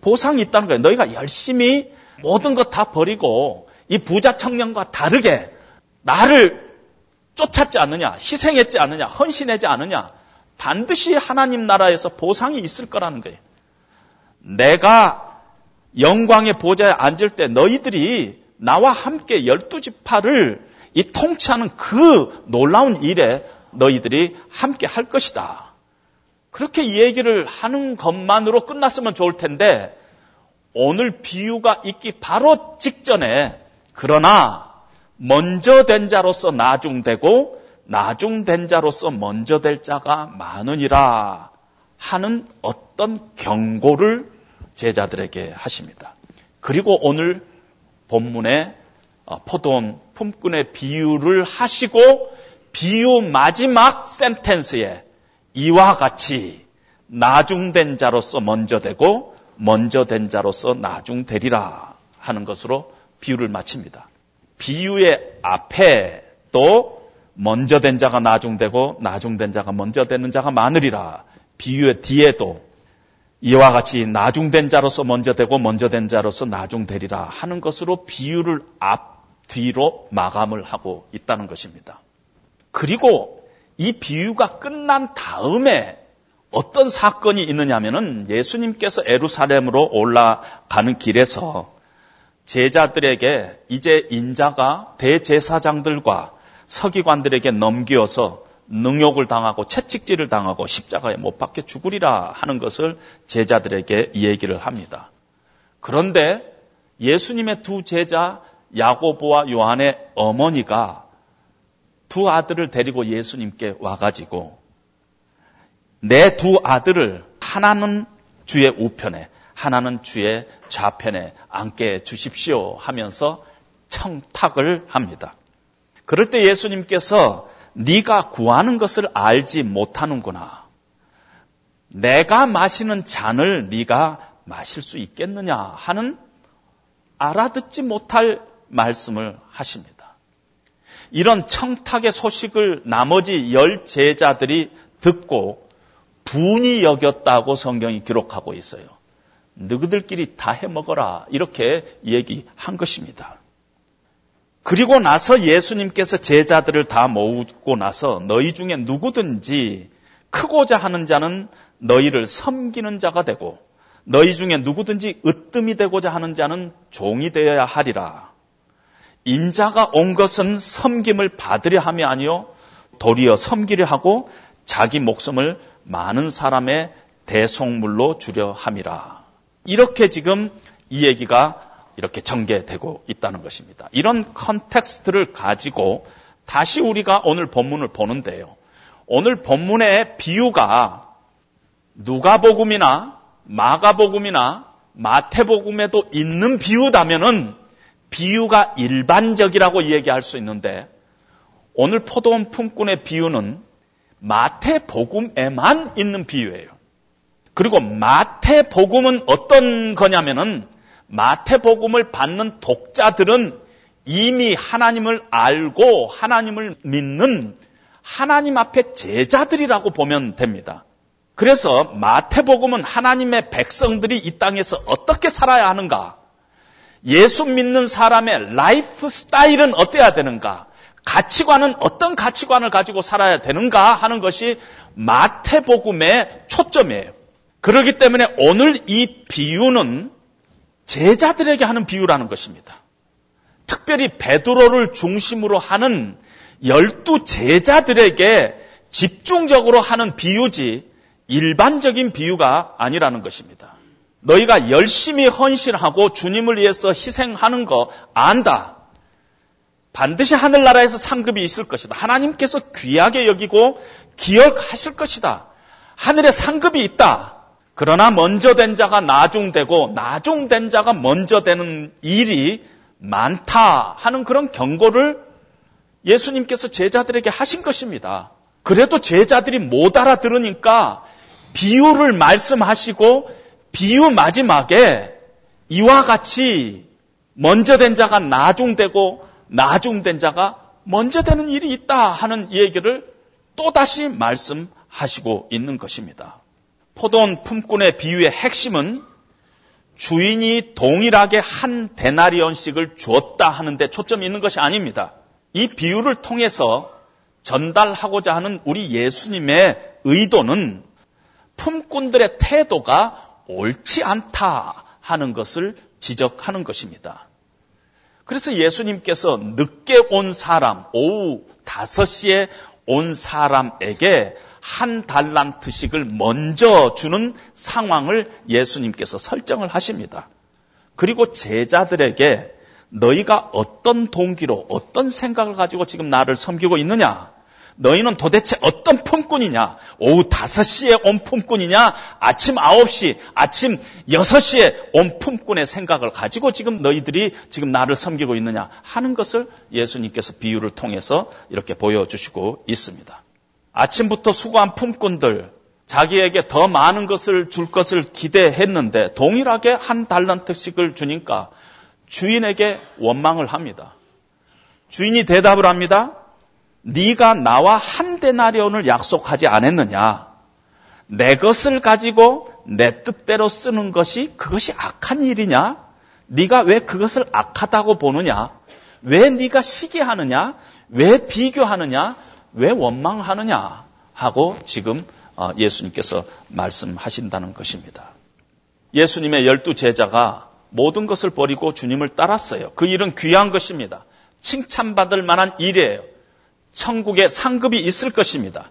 보상이 있다는 거예요. 너희가 열심히 모든 것 다 버리고 이 부자 청년과 다르게 나를 쫓았지 않느냐, 희생했지 않느냐, 헌신하지 않느냐, 반드시 하나님 나라에서 보상이 있을 거라는 거예요. 내가 영광의 보좌에 앉을 때 너희들이 나와 함께 열두 지파를 이 통치하는 그 놀라운 일에 너희들이 함께 할 것이다. 그렇게 얘기를 하는 것만으로 끝났으면 좋을 텐데 오늘 비유가 있기 바로 직전에 그러나 먼저 된 자로서 나중되고 나중된 자로서 먼저 될 자가 많으니라 하는 어떤 경고를 제자들에게 하십니다. 그리고 오늘 본문에 어, 포도원 품꾼의 비유를 하시고 비유 마지막 센텐스에 이와 같이 나중된 자로서 먼저 되고 먼저 된 자로서 나중되리라 하는 것으로 비유를 마칩니다. 비유의 앞에 또 먼저 된 자가 나중되고 나중된 자가 먼저 되는 자가 많으리라. 비유의 뒤에도 이와 같이 나중된 자로서 먼저 되고 먼저 된 자로서 나중되리라 하는 것으로 비유를 앞 뒤로 마감을 하고 있다는 것입니다. 그리고 이 비유가 끝난 다음에 어떤 사건이 있느냐면은 예수님께서 에루살렘으로 올라가는 길에서 제자들에게 이제 인자가 대제사장들과 서기관들에게 넘기어서 능욕을 당하고 채찍질을 당하고 십자가에 못 박혀 죽으리라 하는 것을 제자들에게 얘기를 합니다. 그런데 예수님의 두 제자 야고보와 요한의 어머니가 두 아들을 데리고 예수님께 와가지고 내 두 아들을 하나는 주의 우편에 하나는 주의 좌편에 앉게 주십시오 하면서 청탁을 합니다. 그럴 때 예수님께서 네가 구하는 것을 알지 못하는구나. 내가 마시는 잔을 네가 마실 수 있겠느냐 하는 알아듣지 못할 말씀을 하십니다. 이런 청탁의 소식을 나머지 열 제자들이 듣고 분이 여겼다고 성경이 기록하고 있어요. 너희들끼리 다 해먹어라. 이렇게 얘기한 것입니다. 그리고 나서 예수님께서 제자들을 다 모으고 나서 너희 중에 누구든지 크고자 하는 자는 너희를 섬기는 자가 되고 너희 중에 누구든지 으뜸이 되고자 하는 자는 종이 되어야 하리라. 인자가 온 것은 섬김을 받으려 함이 아니요 도리어 섬기려 하고 자기 목숨을 많은 사람의 대속물로 주려 함이라. 이렇게 지금 이 얘기가 이렇게 전개되고 있다는 것입니다. 이런 context를 가지고 다시 우리가 오늘 본문을 보는데요. 오늘 본문의 비유가 누가복음이나 마가복음이나 마태복음에도 있는 비유다면은 비유가 일반적이라고 얘기할 수 있는데 오늘 포도원 품꾼의 비유는 마태복음에만 있는 비유예요. 그리고 마태복음은 어떤 거냐면은 마태복음을 받는 독자들은 이미 하나님을 알고 하나님을 믿는 하나님 앞에 제자들이라고 보면 됩니다. 그래서 마태복음은 하나님의 백성들이 이 땅에서 어떻게 살아야 하는가? 예수 믿는 사람의 라이프 스타일은 어때야 되는가? 가치관은 어떤 가치관을 가지고 살아야 되는가 하는 것이 마태복음의 초점이에요. 그렇기 때문에 오늘 이 비유는 제자들에게 하는 비유라는 것입니다. 특별히 베드로를 중심으로 하는 열두 제자들에게 집중적으로 하는 비유지 일반적인 비유가 아니라는 것입니다. 너희가 열심히 헌신하고 주님을 위해서 희생하는 거 안다. 반드시 하늘나라에서 상급이 있을 것이다. 하나님께서 귀하게 여기고 기억하실 것이다. 하늘에 상급이 있다. 그러나 먼저 된 자가 나중되고 나중된 자가 먼저 되는 일이 많다 하는 그런 경고를 예수님께서 제자들에게 하신 것입니다. 그래도 제자들이 못 알아들으니까 비유를 말씀하시고 비유 마지막에 이와 같이 먼저 된 자가 나중되고 나중된 자가 먼저 되는 일이 있다 하는 얘기를 또다시 말씀하시고 있는 것입니다. 포도원 품꾼의 비유의 핵심은 주인이 동일하게 한 데나리온씩을 주었다 하는데 초점이 있는 것이 아닙니다. 이 비유를 통해서 전달하고자 하는 우리 예수님의 의도는 품꾼들의 태도가 옳지 않다 하는 것을 지적하는 것입니다. 그래서 예수님께서 늦게 온 사람, 오후 5시에 온 사람에게 한 달란트씩을 먼저 주는 상황을 예수님께서 설정을 하십니다. 그리고 제자들에게 너희가 어떤 동기로 어떤 생각을 가지고 지금 나를 섬기고 있느냐? 너희는 도대체 어떤 품꾼이냐? 오후 5시에 온 품꾼이냐? 아침 9시, 아침 6시에 온 품꾼의 생각을 가지고 지금 너희들이 지금 나를 섬기고 있느냐? 하는 것을 예수님께서 비유를 통해서 이렇게 보여주시고 있습니다. 아침부터 수고한 품꾼들, 자기에게 더 많은 것을 줄 것을 기대했는데 동일하게 한 달란트씩을 주니까 주인에게 원망을 합니다. 주인이 대답을 합니다. 네가 나와 한 데나리온을 약속하지 않았느냐? 내 것을 가지고 내 뜻대로 쓰는 것이 그것이 악한 일이냐? 네가 왜 그것을 악하다고 보느냐? 왜 네가 시기하느냐? 왜 비교하느냐? 왜 원망하느냐? 하고 지금 어, 예수님께서 말씀하신다는 것입니다. 예수님의 열두 제자가 모든 것을 버리고 주님을 따랐어요. 그 일은 귀한 것입니다. 칭찬받을 만한 일이에요. 천국에 상급이 있을 것입니다.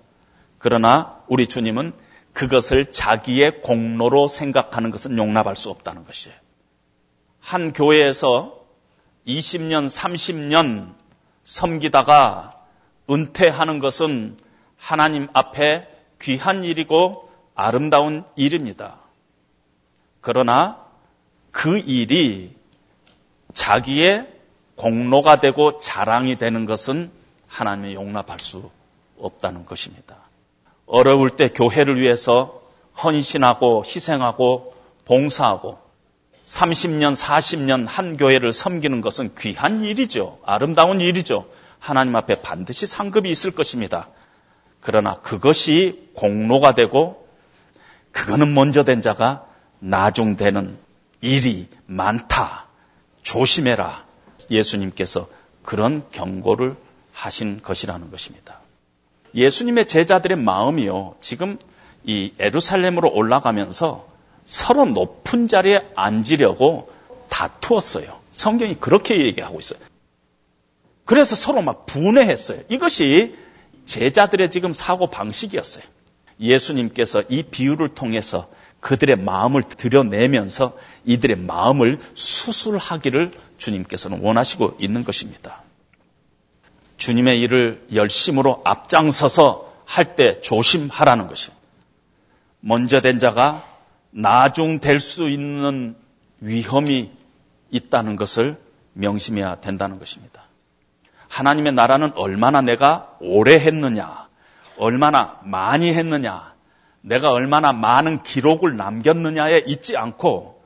그러나 우리 주님은 그것을 자기의 공로로 생각하는 것은 용납할 수 없다는 것이에요. 한 교회에서 20년, 30년 섬기다가 은퇴하는 것은 하나님 앞에 귀한 일이고 아름다운 일입니다. 그러나 그 일이 자기의 공로가 되고 자랑이 되는 것은 하나님이 용납할 수 없다는 것입니다. 어려울 때 교회를 위해서 헌신하고 희생하고 봉사하고 30년, 40년 한 교회를 섬기는 것은 귀한 일이죠. 아름다운 일이죠. 하나님 앞에 반드시 상급이 있을 것입니다. 그러나 그것이 공로가 되고 그거는 먼저 된 자가 나중되는 일이 많다. 조심해라. 예수님께서 그런 경고를 하신 것이라는 것입니다. 예수님의 제자들의 마음이요. 지금 이 에루살렘으로 올라가면서 서로 높은 자리에 앉으려고 다투었어요. 성경이 그렇게 얘기하고 있어요. 그래서 서로 막 분해했어요. 이것이 제자들의 지금 사고 방식이었어요. 예수님께서 이 비유를 통해서 그들의 마음을 들여내면서 이들의 마음을 수술하기를 주님께서는 원하시고 있는 것입니다. 주님의 일을 열심으로 앞장서서 할 때 조심하라는 것이 먼저 된 자가 나중 될 수 있는 위험이 있다는 것을 명심해야 된다는 것입니다. 하나님의 나라는 얼마나 내가 오래 했느냐, 얼마나 많이 했느냐, 내가 얼마나 많은 기록을 남겼느냐에 있지 않고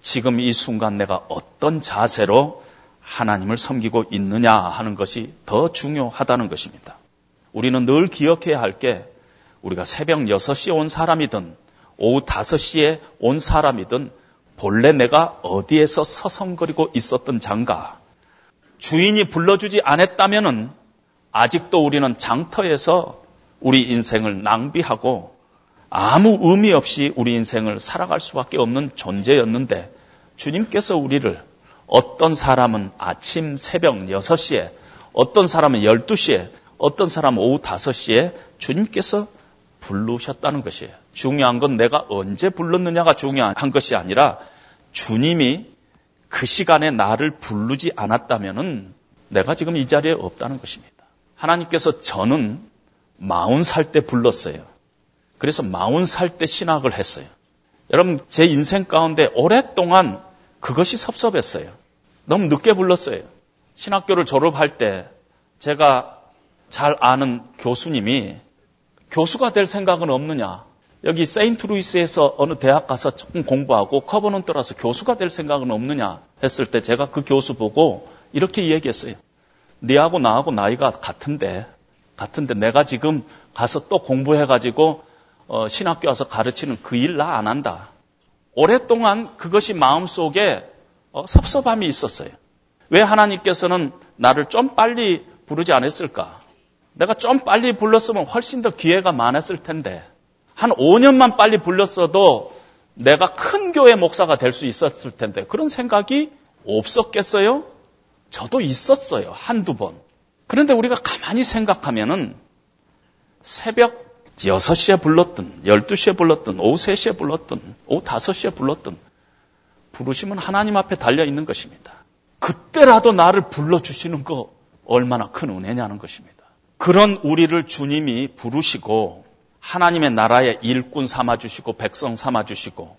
지금 이 순간 내가 어떤 자세로 하나님을 섬기고 있느냐 하는 것이 더 중요하다는 것입니다. 우리는 늘 기억해야 할 게 우리가 새벽 6시에 온 사람이든 오후 5시에 온 사람이든 본래 내가 어디에서 서성거리고 있었던 장가 주인이 불러주지 않았다면은 아직도 우리는 장터에서 우리 인생을 낭비하고 아무 의미 없이 우리 인생을 살아갈 수밖에 없는 존재였는데 주님께서 우리를 어떤 사람은 아침 새벽 6시에 어떤 사람은 12시에 어떤 사람은 오후 5시에 주님께서 부르셨다는 것이에요. 중요한 건 내가 언제 불렀느냐가 중요한 것이 아니라 주님이 그 시간에 나를 부르지 않았다면은 내가 지금 이 자리에 없다는 것입니다. 하나님께서 저는 마흔 살 때 불렀어요. 그래서 마흔 살 때 신학을 했어요. 여러분, 제 인생 가운데 오랫동안 그것이 섭섭했어요. 너무 늦게 불렀어요. 신학교를 졸업할 때 제가 잘 아는 교수님이 교수가 될 생각은 없느냐? 여기 세인트루이스에서 어느 대학 가서 조금 공부하고 커버는 떠나서 교수가 될 생각은 없느냐 했을 때 제가 그 교수 보고 이렇게 얘기했어요. 네하고 나하고 나이가 같은데 같은데 내가 지금 가서 또 공부해가지고 어, 신학교 와서 가르치는 그 일 나 안 한다. 오랫동안 그것이 마음속에 어, 섭섭함이 있었어요. 왜 하나님께서는 나를 좀 빨리 부르지 않았을까? 내가 좀 빨리 불렀으면 훨씬 더 기회가 많았을 텐데 한 5년만 빨리 불렀어도 내가 큰 교회 목사가 될 수 있었을 텐데 그런 생각이 없었겠어요? 저도 있었어요. 한두 번. 그런데 우리가 가만히 생각하면은 새벽 6시에 불렀든 12시에 불렀든 오후 3시에 불렀든 오후 5시에 불렀든 부르시면 하나님 앞에 달려 있는 것입니다. 그때라도 나를 불러주시는 거 얼마나 큰 은혜냐는 것입니다. 그런 우리를 주님이 부르시고 하나님의 나라의 일꾼 삼아주시고 백성 삼아주시고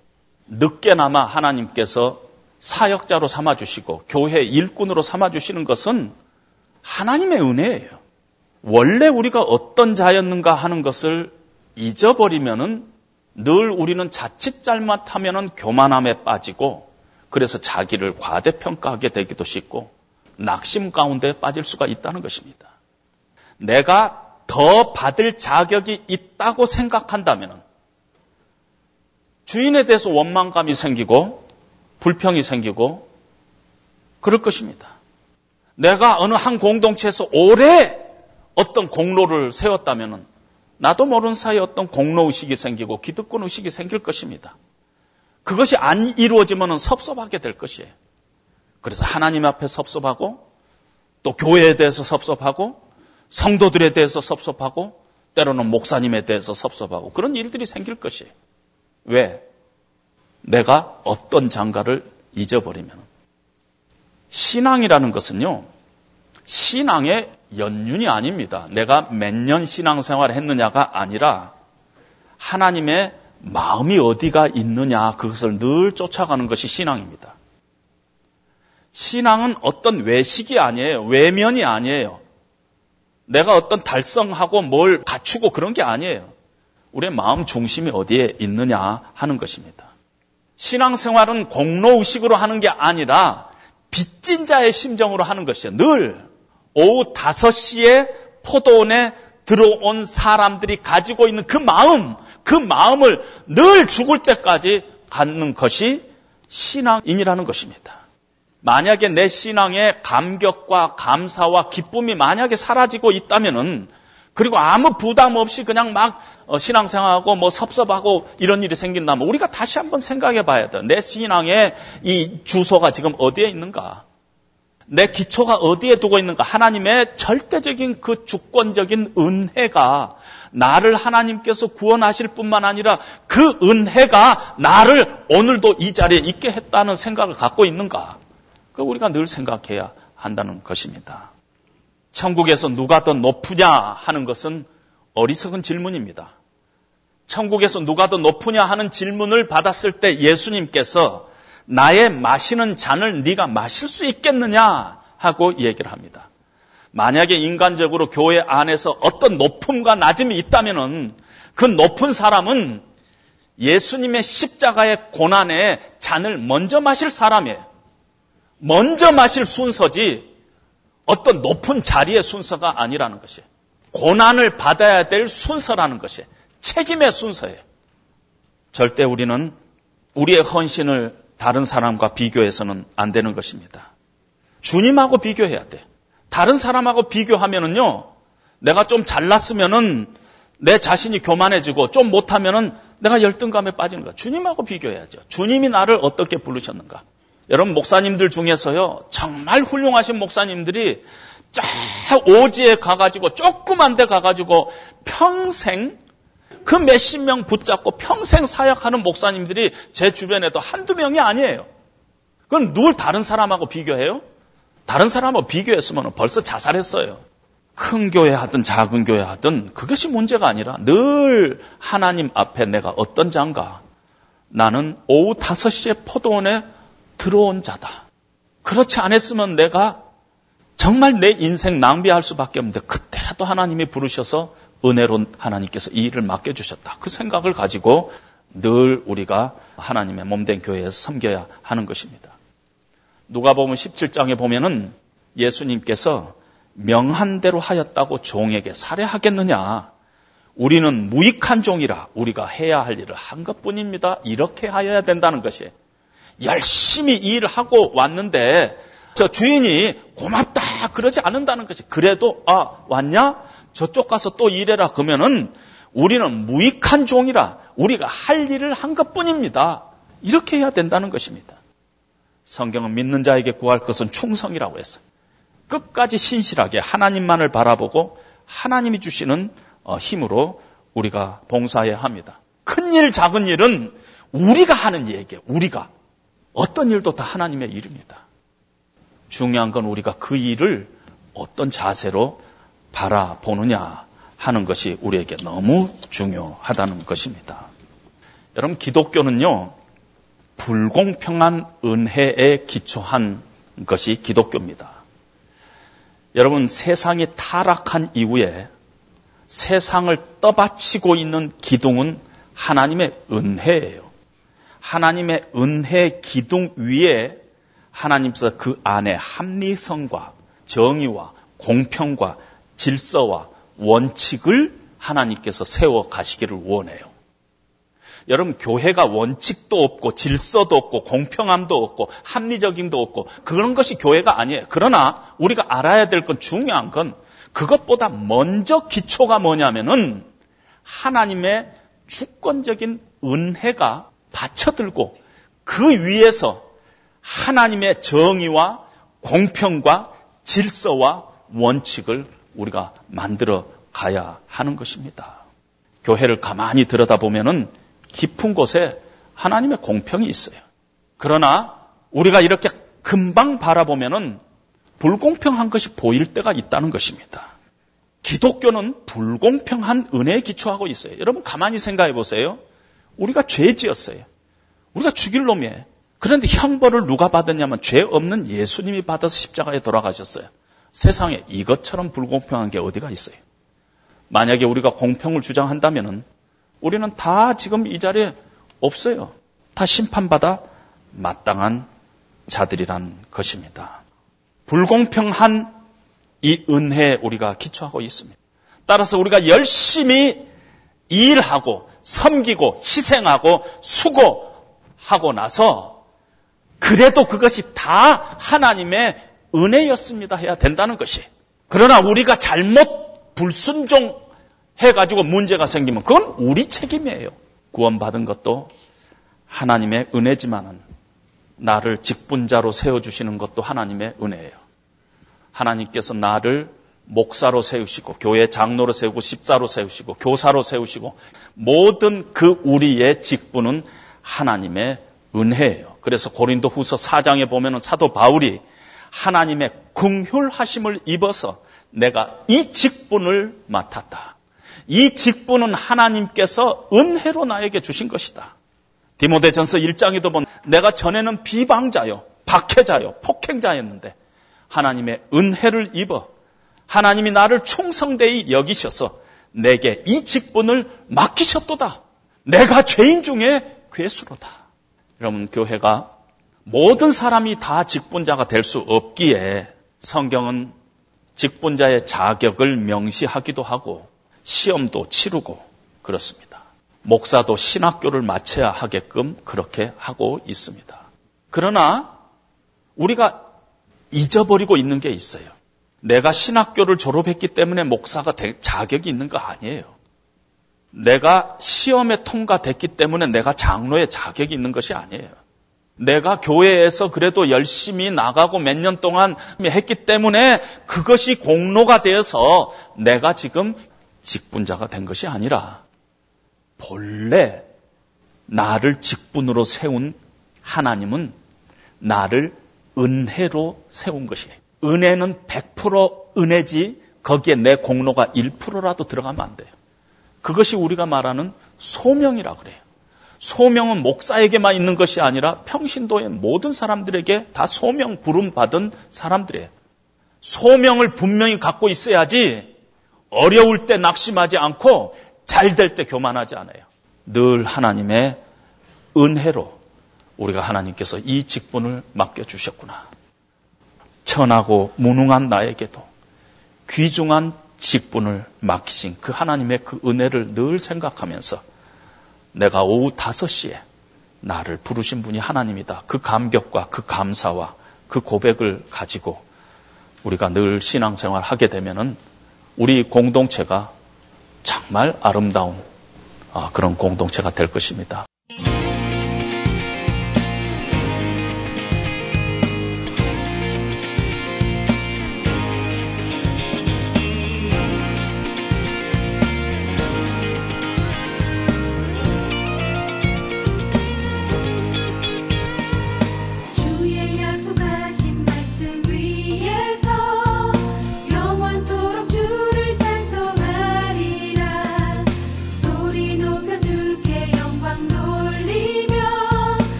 늦게나마 하나님께서 사역자로 삼아주시고 교회 일꾼으로 삼아주시는 것은 하나님의 은혜예요. 원래 우리가 어떤 자였는가 하는 것을 잊어버리면은 늘 우리는 자칫 잘못하면은 교만함에 빠지고 그래서 자기를 과대평가하게 되기도 쉽고 낙심 가운데 빠질 수가 있다는 것입니다. 내가 더 받을 자격이 있다고 생각한다면 주인에 대해서 원망감이 생기고 불평이 생기고 그럴 것입니다. 내가 어느 한 공동체에서 오래 어떤 공로를 세웠다면 나도 모르는 사이에 어떤 공로 의식이 생기고 기득권 의식이 생길 것입니다. 그것이 안 이루어지면 섭섭하게 될 것이에요. 그래서 하나님 앞에 섭섭하고 또 교회에 대해서 섭섭하고 성도들에 대해서 섭섭하고 때로는 목사님에 대해서 섭섭하고 그런 일들이 생길 것이에요. 왜? 내가 어떤 장가를 잊어버리면. 신앙이라는 것은요, 신앙의 연륜이 아닙니다. 내가 몇 년 신앙생활을 했느냐가 아니라 하나님의 마음이 어디가 있느냐 그것을 늘 쫓아가는 것이 신앙입니다. 신앙은 어떤 외식이 아니에요. 외면이 아니에요. 내가 어떤 달성하고 뭘 갖추고 그런 게 아니에요. 우리의 마음 중심이 어디에 있느냐 하는 것입니다. 신앙생활은 공로의식으로 하는 게 아니라 빚진 자의 심정으로 하는 것이에요. 늘 오후 5시에 포도원에 들어온 사람들이 가지고 있는 그 마음, 그 마음을 늘 죽을 때까지 갖는 것이 신앙인이라는 것입니다. 만약에 내 신앙의 감격과 감사와 기쁨이 만약에 사라지고 있다면은 그리고 아무 부담 없이 그냥 막 어, 신앙생활하고 뭐 섭섭하고 이런 일이 생긴다면 우리가 다시 한번 생각해 봐야 돼. 내 신앙의 이 주소가 지금 어디에 있는가? 내 기초가 어디에 두고 있는가? 하나님의 절대적인 그 주권적인 은혜가 나를 하나님께서 구원하실 뿐만 아니라 그 은혜가 나를 오늘도 이 자리에 있게 했다는 생각을 갖고 있는가? 그 우리가 늘 생각해야 한다는 것입니다. 천국에서 누가 더 높으냐 하는 것은 어리석은 질문입니다. 천국에서 누가 더 높으냐 하는 질문을 받았을 때 예수님께서 나의 마시는 잔을 네가 마실 수 있겠느냐 하고 얘기를 합니다. 만약에 인간적으로 교회 안에서 어떤 높음과 낮음이 있다면은 그 높은 사람은 예수님의 십자가의 고난의 잔을 먼저 마실 사람이에요. 먼저 마실 순서지 어떤 높은 자리의 순서가 아니라는 것이에요. 고난을 받아야 될 순서라는 것이에요. 책임의 순서예요. 절대 우리는 우리의 헌신을 다른 사람과 비교해서는 안 되는 것입니다. 주님하고 비교해야 돼. 다른 사람하고 비교하면은요, 내가 좀 잘났으면은 내 자신이 교만해지고 좀 못하면은 내가 열등감에 빠지는 거야. 주님하고 비교해야죠. 주님이 나를 어떻게 부르셨는가? 여러분 목사님들 중에서요 정말 훌륭하신 목사님들이 쫙 오지에 가가지고 조그만 데 가가지고 평생 그 몇십 명 붙잡고 평생 사역하는 목사님들이 제 주변에도 한두 명이 아니에요. 그건 누굴 다른 사람하고 비교해요? 다른 사람하고 비교했으면 벌써 자살했어요. 큰 교회 하든 작은 교회 하든 그것이 문제가 아니라 늘 하나님 앞에 내가 어떤 자인가. 나는 오후 5시에 포도원에 들어온 자다. 그렇지 않았으면 내가 정말 내 인생 낭비할 수밖에 없는데 그때라도 하나님이 부르셔서 은혜로 하나님께서 이 일을 맡겨주셨다. 그 생각을 가지고 늘 우리가 하나님의 몸된 교회에서 섬겨야 하는 것입니다. 누가 보면 17장에 보면은 예수님께서 명한 대로 하였다고 종에게 살해하겠느냐. 우리는 무익한 종이라 우리가 해야 할 일을 한 것 뿐입니다. 이렇게 하여야 된다는 것이 열심히 일을 하고 왔는데 저 주인이 고맙다 그러지 않는다는 것이 그래도 아 왔냐 저쪽 가서 또 일해라 그러면은 우리는 무익한 종이라 우리가 할 일을 한 것뿐입니다. 이렇게 해야 된다는 것입니다. 성경은 믿는 자에게 구할 것은 충성이라고 했어요. 끝까지 신실하게 하나님만을 바라보고 하나님이 주시는 어, 힘으로 우리가 봉사해야 합니다. 큰 일, 작은 일은 우리가 하는 얘기예요. 우리가. 어떤 일도 다 하나님의 일입니다. 중요한 건 우리가 그 일을 어떤 자세로 바라보느냐 하는 것이 우리에게 너무 중요하다는 것입니다. 여러분, 기독교는요, 불공평한 은혜에 기초한 것이 기독교입니다. 여러분 세상이 타락한 이후에 세상을 떠받치고 있는 기둥은 하나님의 은혜예요. 하나님의 은혜 기둥 위에 하나님께서 그 안에 합리성과 정의와 공평과 질서와 원칙을 하나님께서 세워 가시기를 원해요. 여러분, 교회가 원칙도 없고, 질서도 없고, 공평함도 없고, 합리적임도 없고, 그런 것이 교회가 아니에요. 그러나 우리가 알아야 될 건 중요한 건 그것보다 먼저 기초가 뭐냐면은 하나님의 주권적인 은혜가 받쳐들고 그 위에서 하나님의 정의와 공평과 질서와 원칙을 우리가 만들어 가야 하는 것입니다. 교회를 가만히 들여다보면은 깊은 곳에 하나님의 공평이 있어요. 그러나 우리가 이렇게 금방 바라보면은 불공평한 것이 보일 때가 있다는 것입니다. 기독교는 불공평한 은혜에 기초하고 있어요. 여러분 가만히 생각해 보세요. 우리가 죄 지었어요. 우리가 죽일 놈이에요. 그런데 형벌을 누가 받았냐면 죄 없는 예수님이 받아서 십자가에 돌아가셨어요. 세상에 이것처럼 불공평한 게 어디가 있어요? 만약에 우리가 공평을 주장한다면 우리는 다 지금 이 자리에 없어요. 다 심판받아 마땅한 자들이란 것입니다. 불공평한 이 은혜에 우리가 기초하고 있습니다. 따라서 우리가 열심히 일하고 섬기고 희생하고 수고하고 나서 그래도 그것이 다 하나님의 은혜였습니다 해야 된다는 것이. 그러나 우리가 잘못 불순종 해가지고 문제가 생기면 그건 우리 책임이에요. 구원받은 것도 하나님의 은혜지만은 나를 직분자로 세워주시는 것도 하나님의 은혜예요. 하나님께서 나를 목사로 세우시고 교회 장로로 세우고 십사로 세우시고 교사로 세우시고 모든 그 우리의 직분은 하나님의 은혜예요. 그래서 고린도 후서 4장에 보면은 사도 바울이 하나님의 궁휼하심을 입어서 내가 이 직분을 맡았다. 이 직분은 하나님께서 은혜로 나에게 주신 것이다. 디모데전서 1장에도 보면 내가 전에는 비방자요, 박해자요, 폭행자였는데 하나님의 은혜를 입어 하나님이 나를 충성되이 여기셔서 내게 이 직분을 맡기셨도다. 내가 죄인 중에 괴수로다. 여러분 교회가 모든 사람이 다 직분자가 될 수 없기에 성경은 직분자의 자격을 명시하기도 하고 시험도 치르고 그렇습니다. 목사도 신학교를 마쳐야 하게끔 그렇게 하고 있습니다. 그러나 우리가 잊어버리고 있는 게 있어요. 내가 신학교를 졸업했기 때문에 목사가 될 자격이 있는 거 아니에요. 내가 시험에 통과됐기 때문에 내가 장로의 자격이 있는 것이 아니에요. 내가 교회에서 그래도 열심히 나가고 몇 년 동안 했기 때문에 그것이 공로가 되어서 내가 지금 직분자가 된 것이 아니라 본래 나를 직분으로 세운 하나님은 나를 은혜로 세운 것이에요. 은혜는 100% 은혜지 거기에 내 공로가 1%라도 들어가면 안 돼요. 그것이 우리가 말하는 소명이라 그래요. 소명은 목사에게만 있는 것이 아니라 평신도의 모든 사람들에게 다 소명 부름 받은 사람들이에요. 소명을 분명히 갖고 있어야지 어려울 때 낙심하지 않고 잘 될 때 교만하지 않아요. 늘 하나님의 은혜로 우리가 하나님께서 이 직분을 맡겨주셨구나. 천하고 무능한 나에게도 귀중한 직분을 맡기신 그 하나님의 그 은혜를 늘 생각하면서 내가 오후 5시에 나를 부르신 분이 하나님이다. 그 감격과 그 감사와 그 고백을 가지고 우리가 늘 신앙생활 하게 되면은 우리 공동체가 정말 아름다운 아, 그런 공동체가 될 것입니다.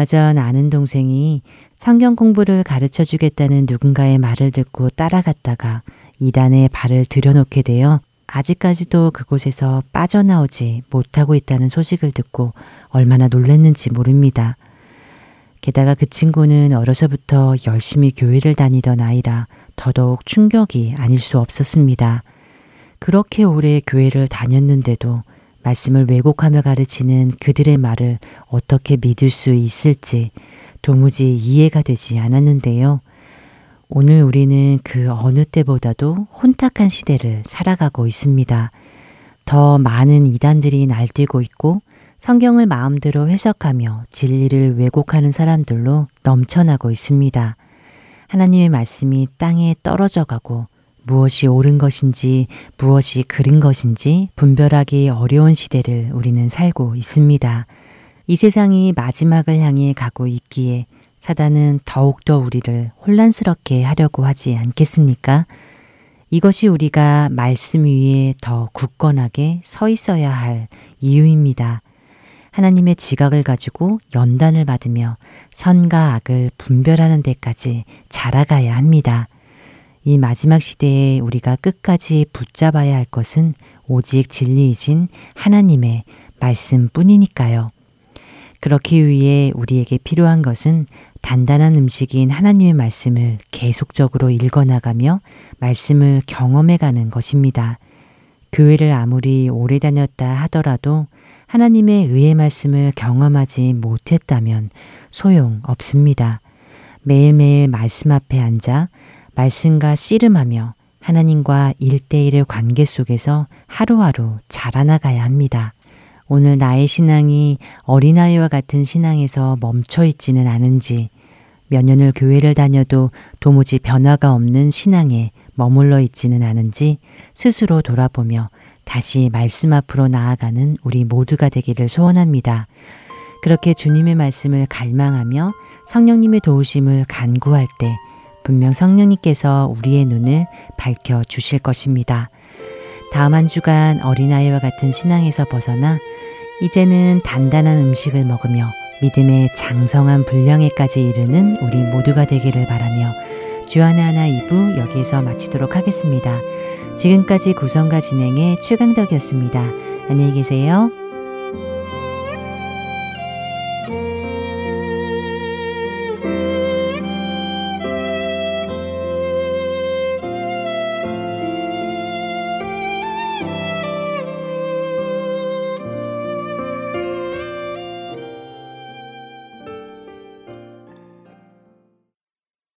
얼마 전 아는 동생이 성경 공부를 가르쳐 주겠다는 누군가의 말을 듣고 따라갔다가 이단에 발을 들여놓게 되어 아직까지도 그곳에서 빠져나오지 못하고 있다는 소식을 듣고 얼마나 놀랐는지 모릅니다. 게다가 그 친구는 어려서부터 열심히 교회를 다니던 아이라 더더욱 충격이 아닐 수 없었습니다. 그렇게 오래 교회를 다녔는데도 말씀을 왜곡하며 가르치는 그들의 말을 어떻게 믿을 수 있을지 도무지 이해가 되지 않았는데요. 오늘 우리는 그 어느 때보다도 혼탁한 시대를 살아가고 있습니다. 더 많은 이단들이 날뛰고 있고 성경을 마음대로 해석하며 진리를 왜곡하는 사람들로 넘쳐나고 있습니다. 하나님의 말씀이 땅에 떨어져 가고 무엇이 옳은 것인지 무엇이 그른 것인지 분별하기 어려운 시대를 우리는 살고 있습니다. 이 세상이 마지막을 향해 가고 있기에 사단은 더욱더 우리를 혼란스럽게 하려고 하지 않겠습니까? 이것이 우리가 말씀 위에 더 굳건하게 서 있어야 할 이유입니다. 하나님의 지각을 가지고 연단을 받으며 선과 악을 분별하는 데까지 자라가야 합니다. 이 마지막 시대에 우리가 끝까지 붙잡아야 할 것은 오직 진리이신 하나님의 말씀뿐이니까요. 그렇기 위해 우리에게 필요한 것은 단단한 음식인 하나님의 말씀을 계속적으로 읽어나가며 말씀을 경험해가는 것입니다. 교회를 아무리 오래 다녔다 하더라도 하나님의 의의 말씀을 경험하지 못했다면 소용 없습니다. 매일매일 말씀 앞에 앉아 말씀과 씨름하며 하나님과 일대일의 관계 속에서 하루하루 자라나가야 합니다. 오늘 나의 신앙이 어린아이와 같은 신앙에서 멈춰 있지는 않은지, 몇 년을 교회를 다녀도 도무지 변화가 없는 신앙에 머물러 있지는 않은지 스스로 돌아보며 다시 말씀 앞으로 나아가는 우리 모두가 되기를 소원합니다. 그렇게 주님의 말씀을 갈망하며 성령님의 도우심을 간구할 때 분명 성령님께서 우리의 눈을 밝혀 주실 것입니다. 다음 한 주간 어린아이와 같은 신앙에서 벗어나 이제는 단단한 음식을 먹으며 믿음의 장성한 분량에까지 이르는 우리 모두가 되기를 바라며 주안의 하나 2부 여기에서 마치도록 하겠습니다. 지금까지 구성과 진행의 최강덕이었습니다. 안녕히 계세요.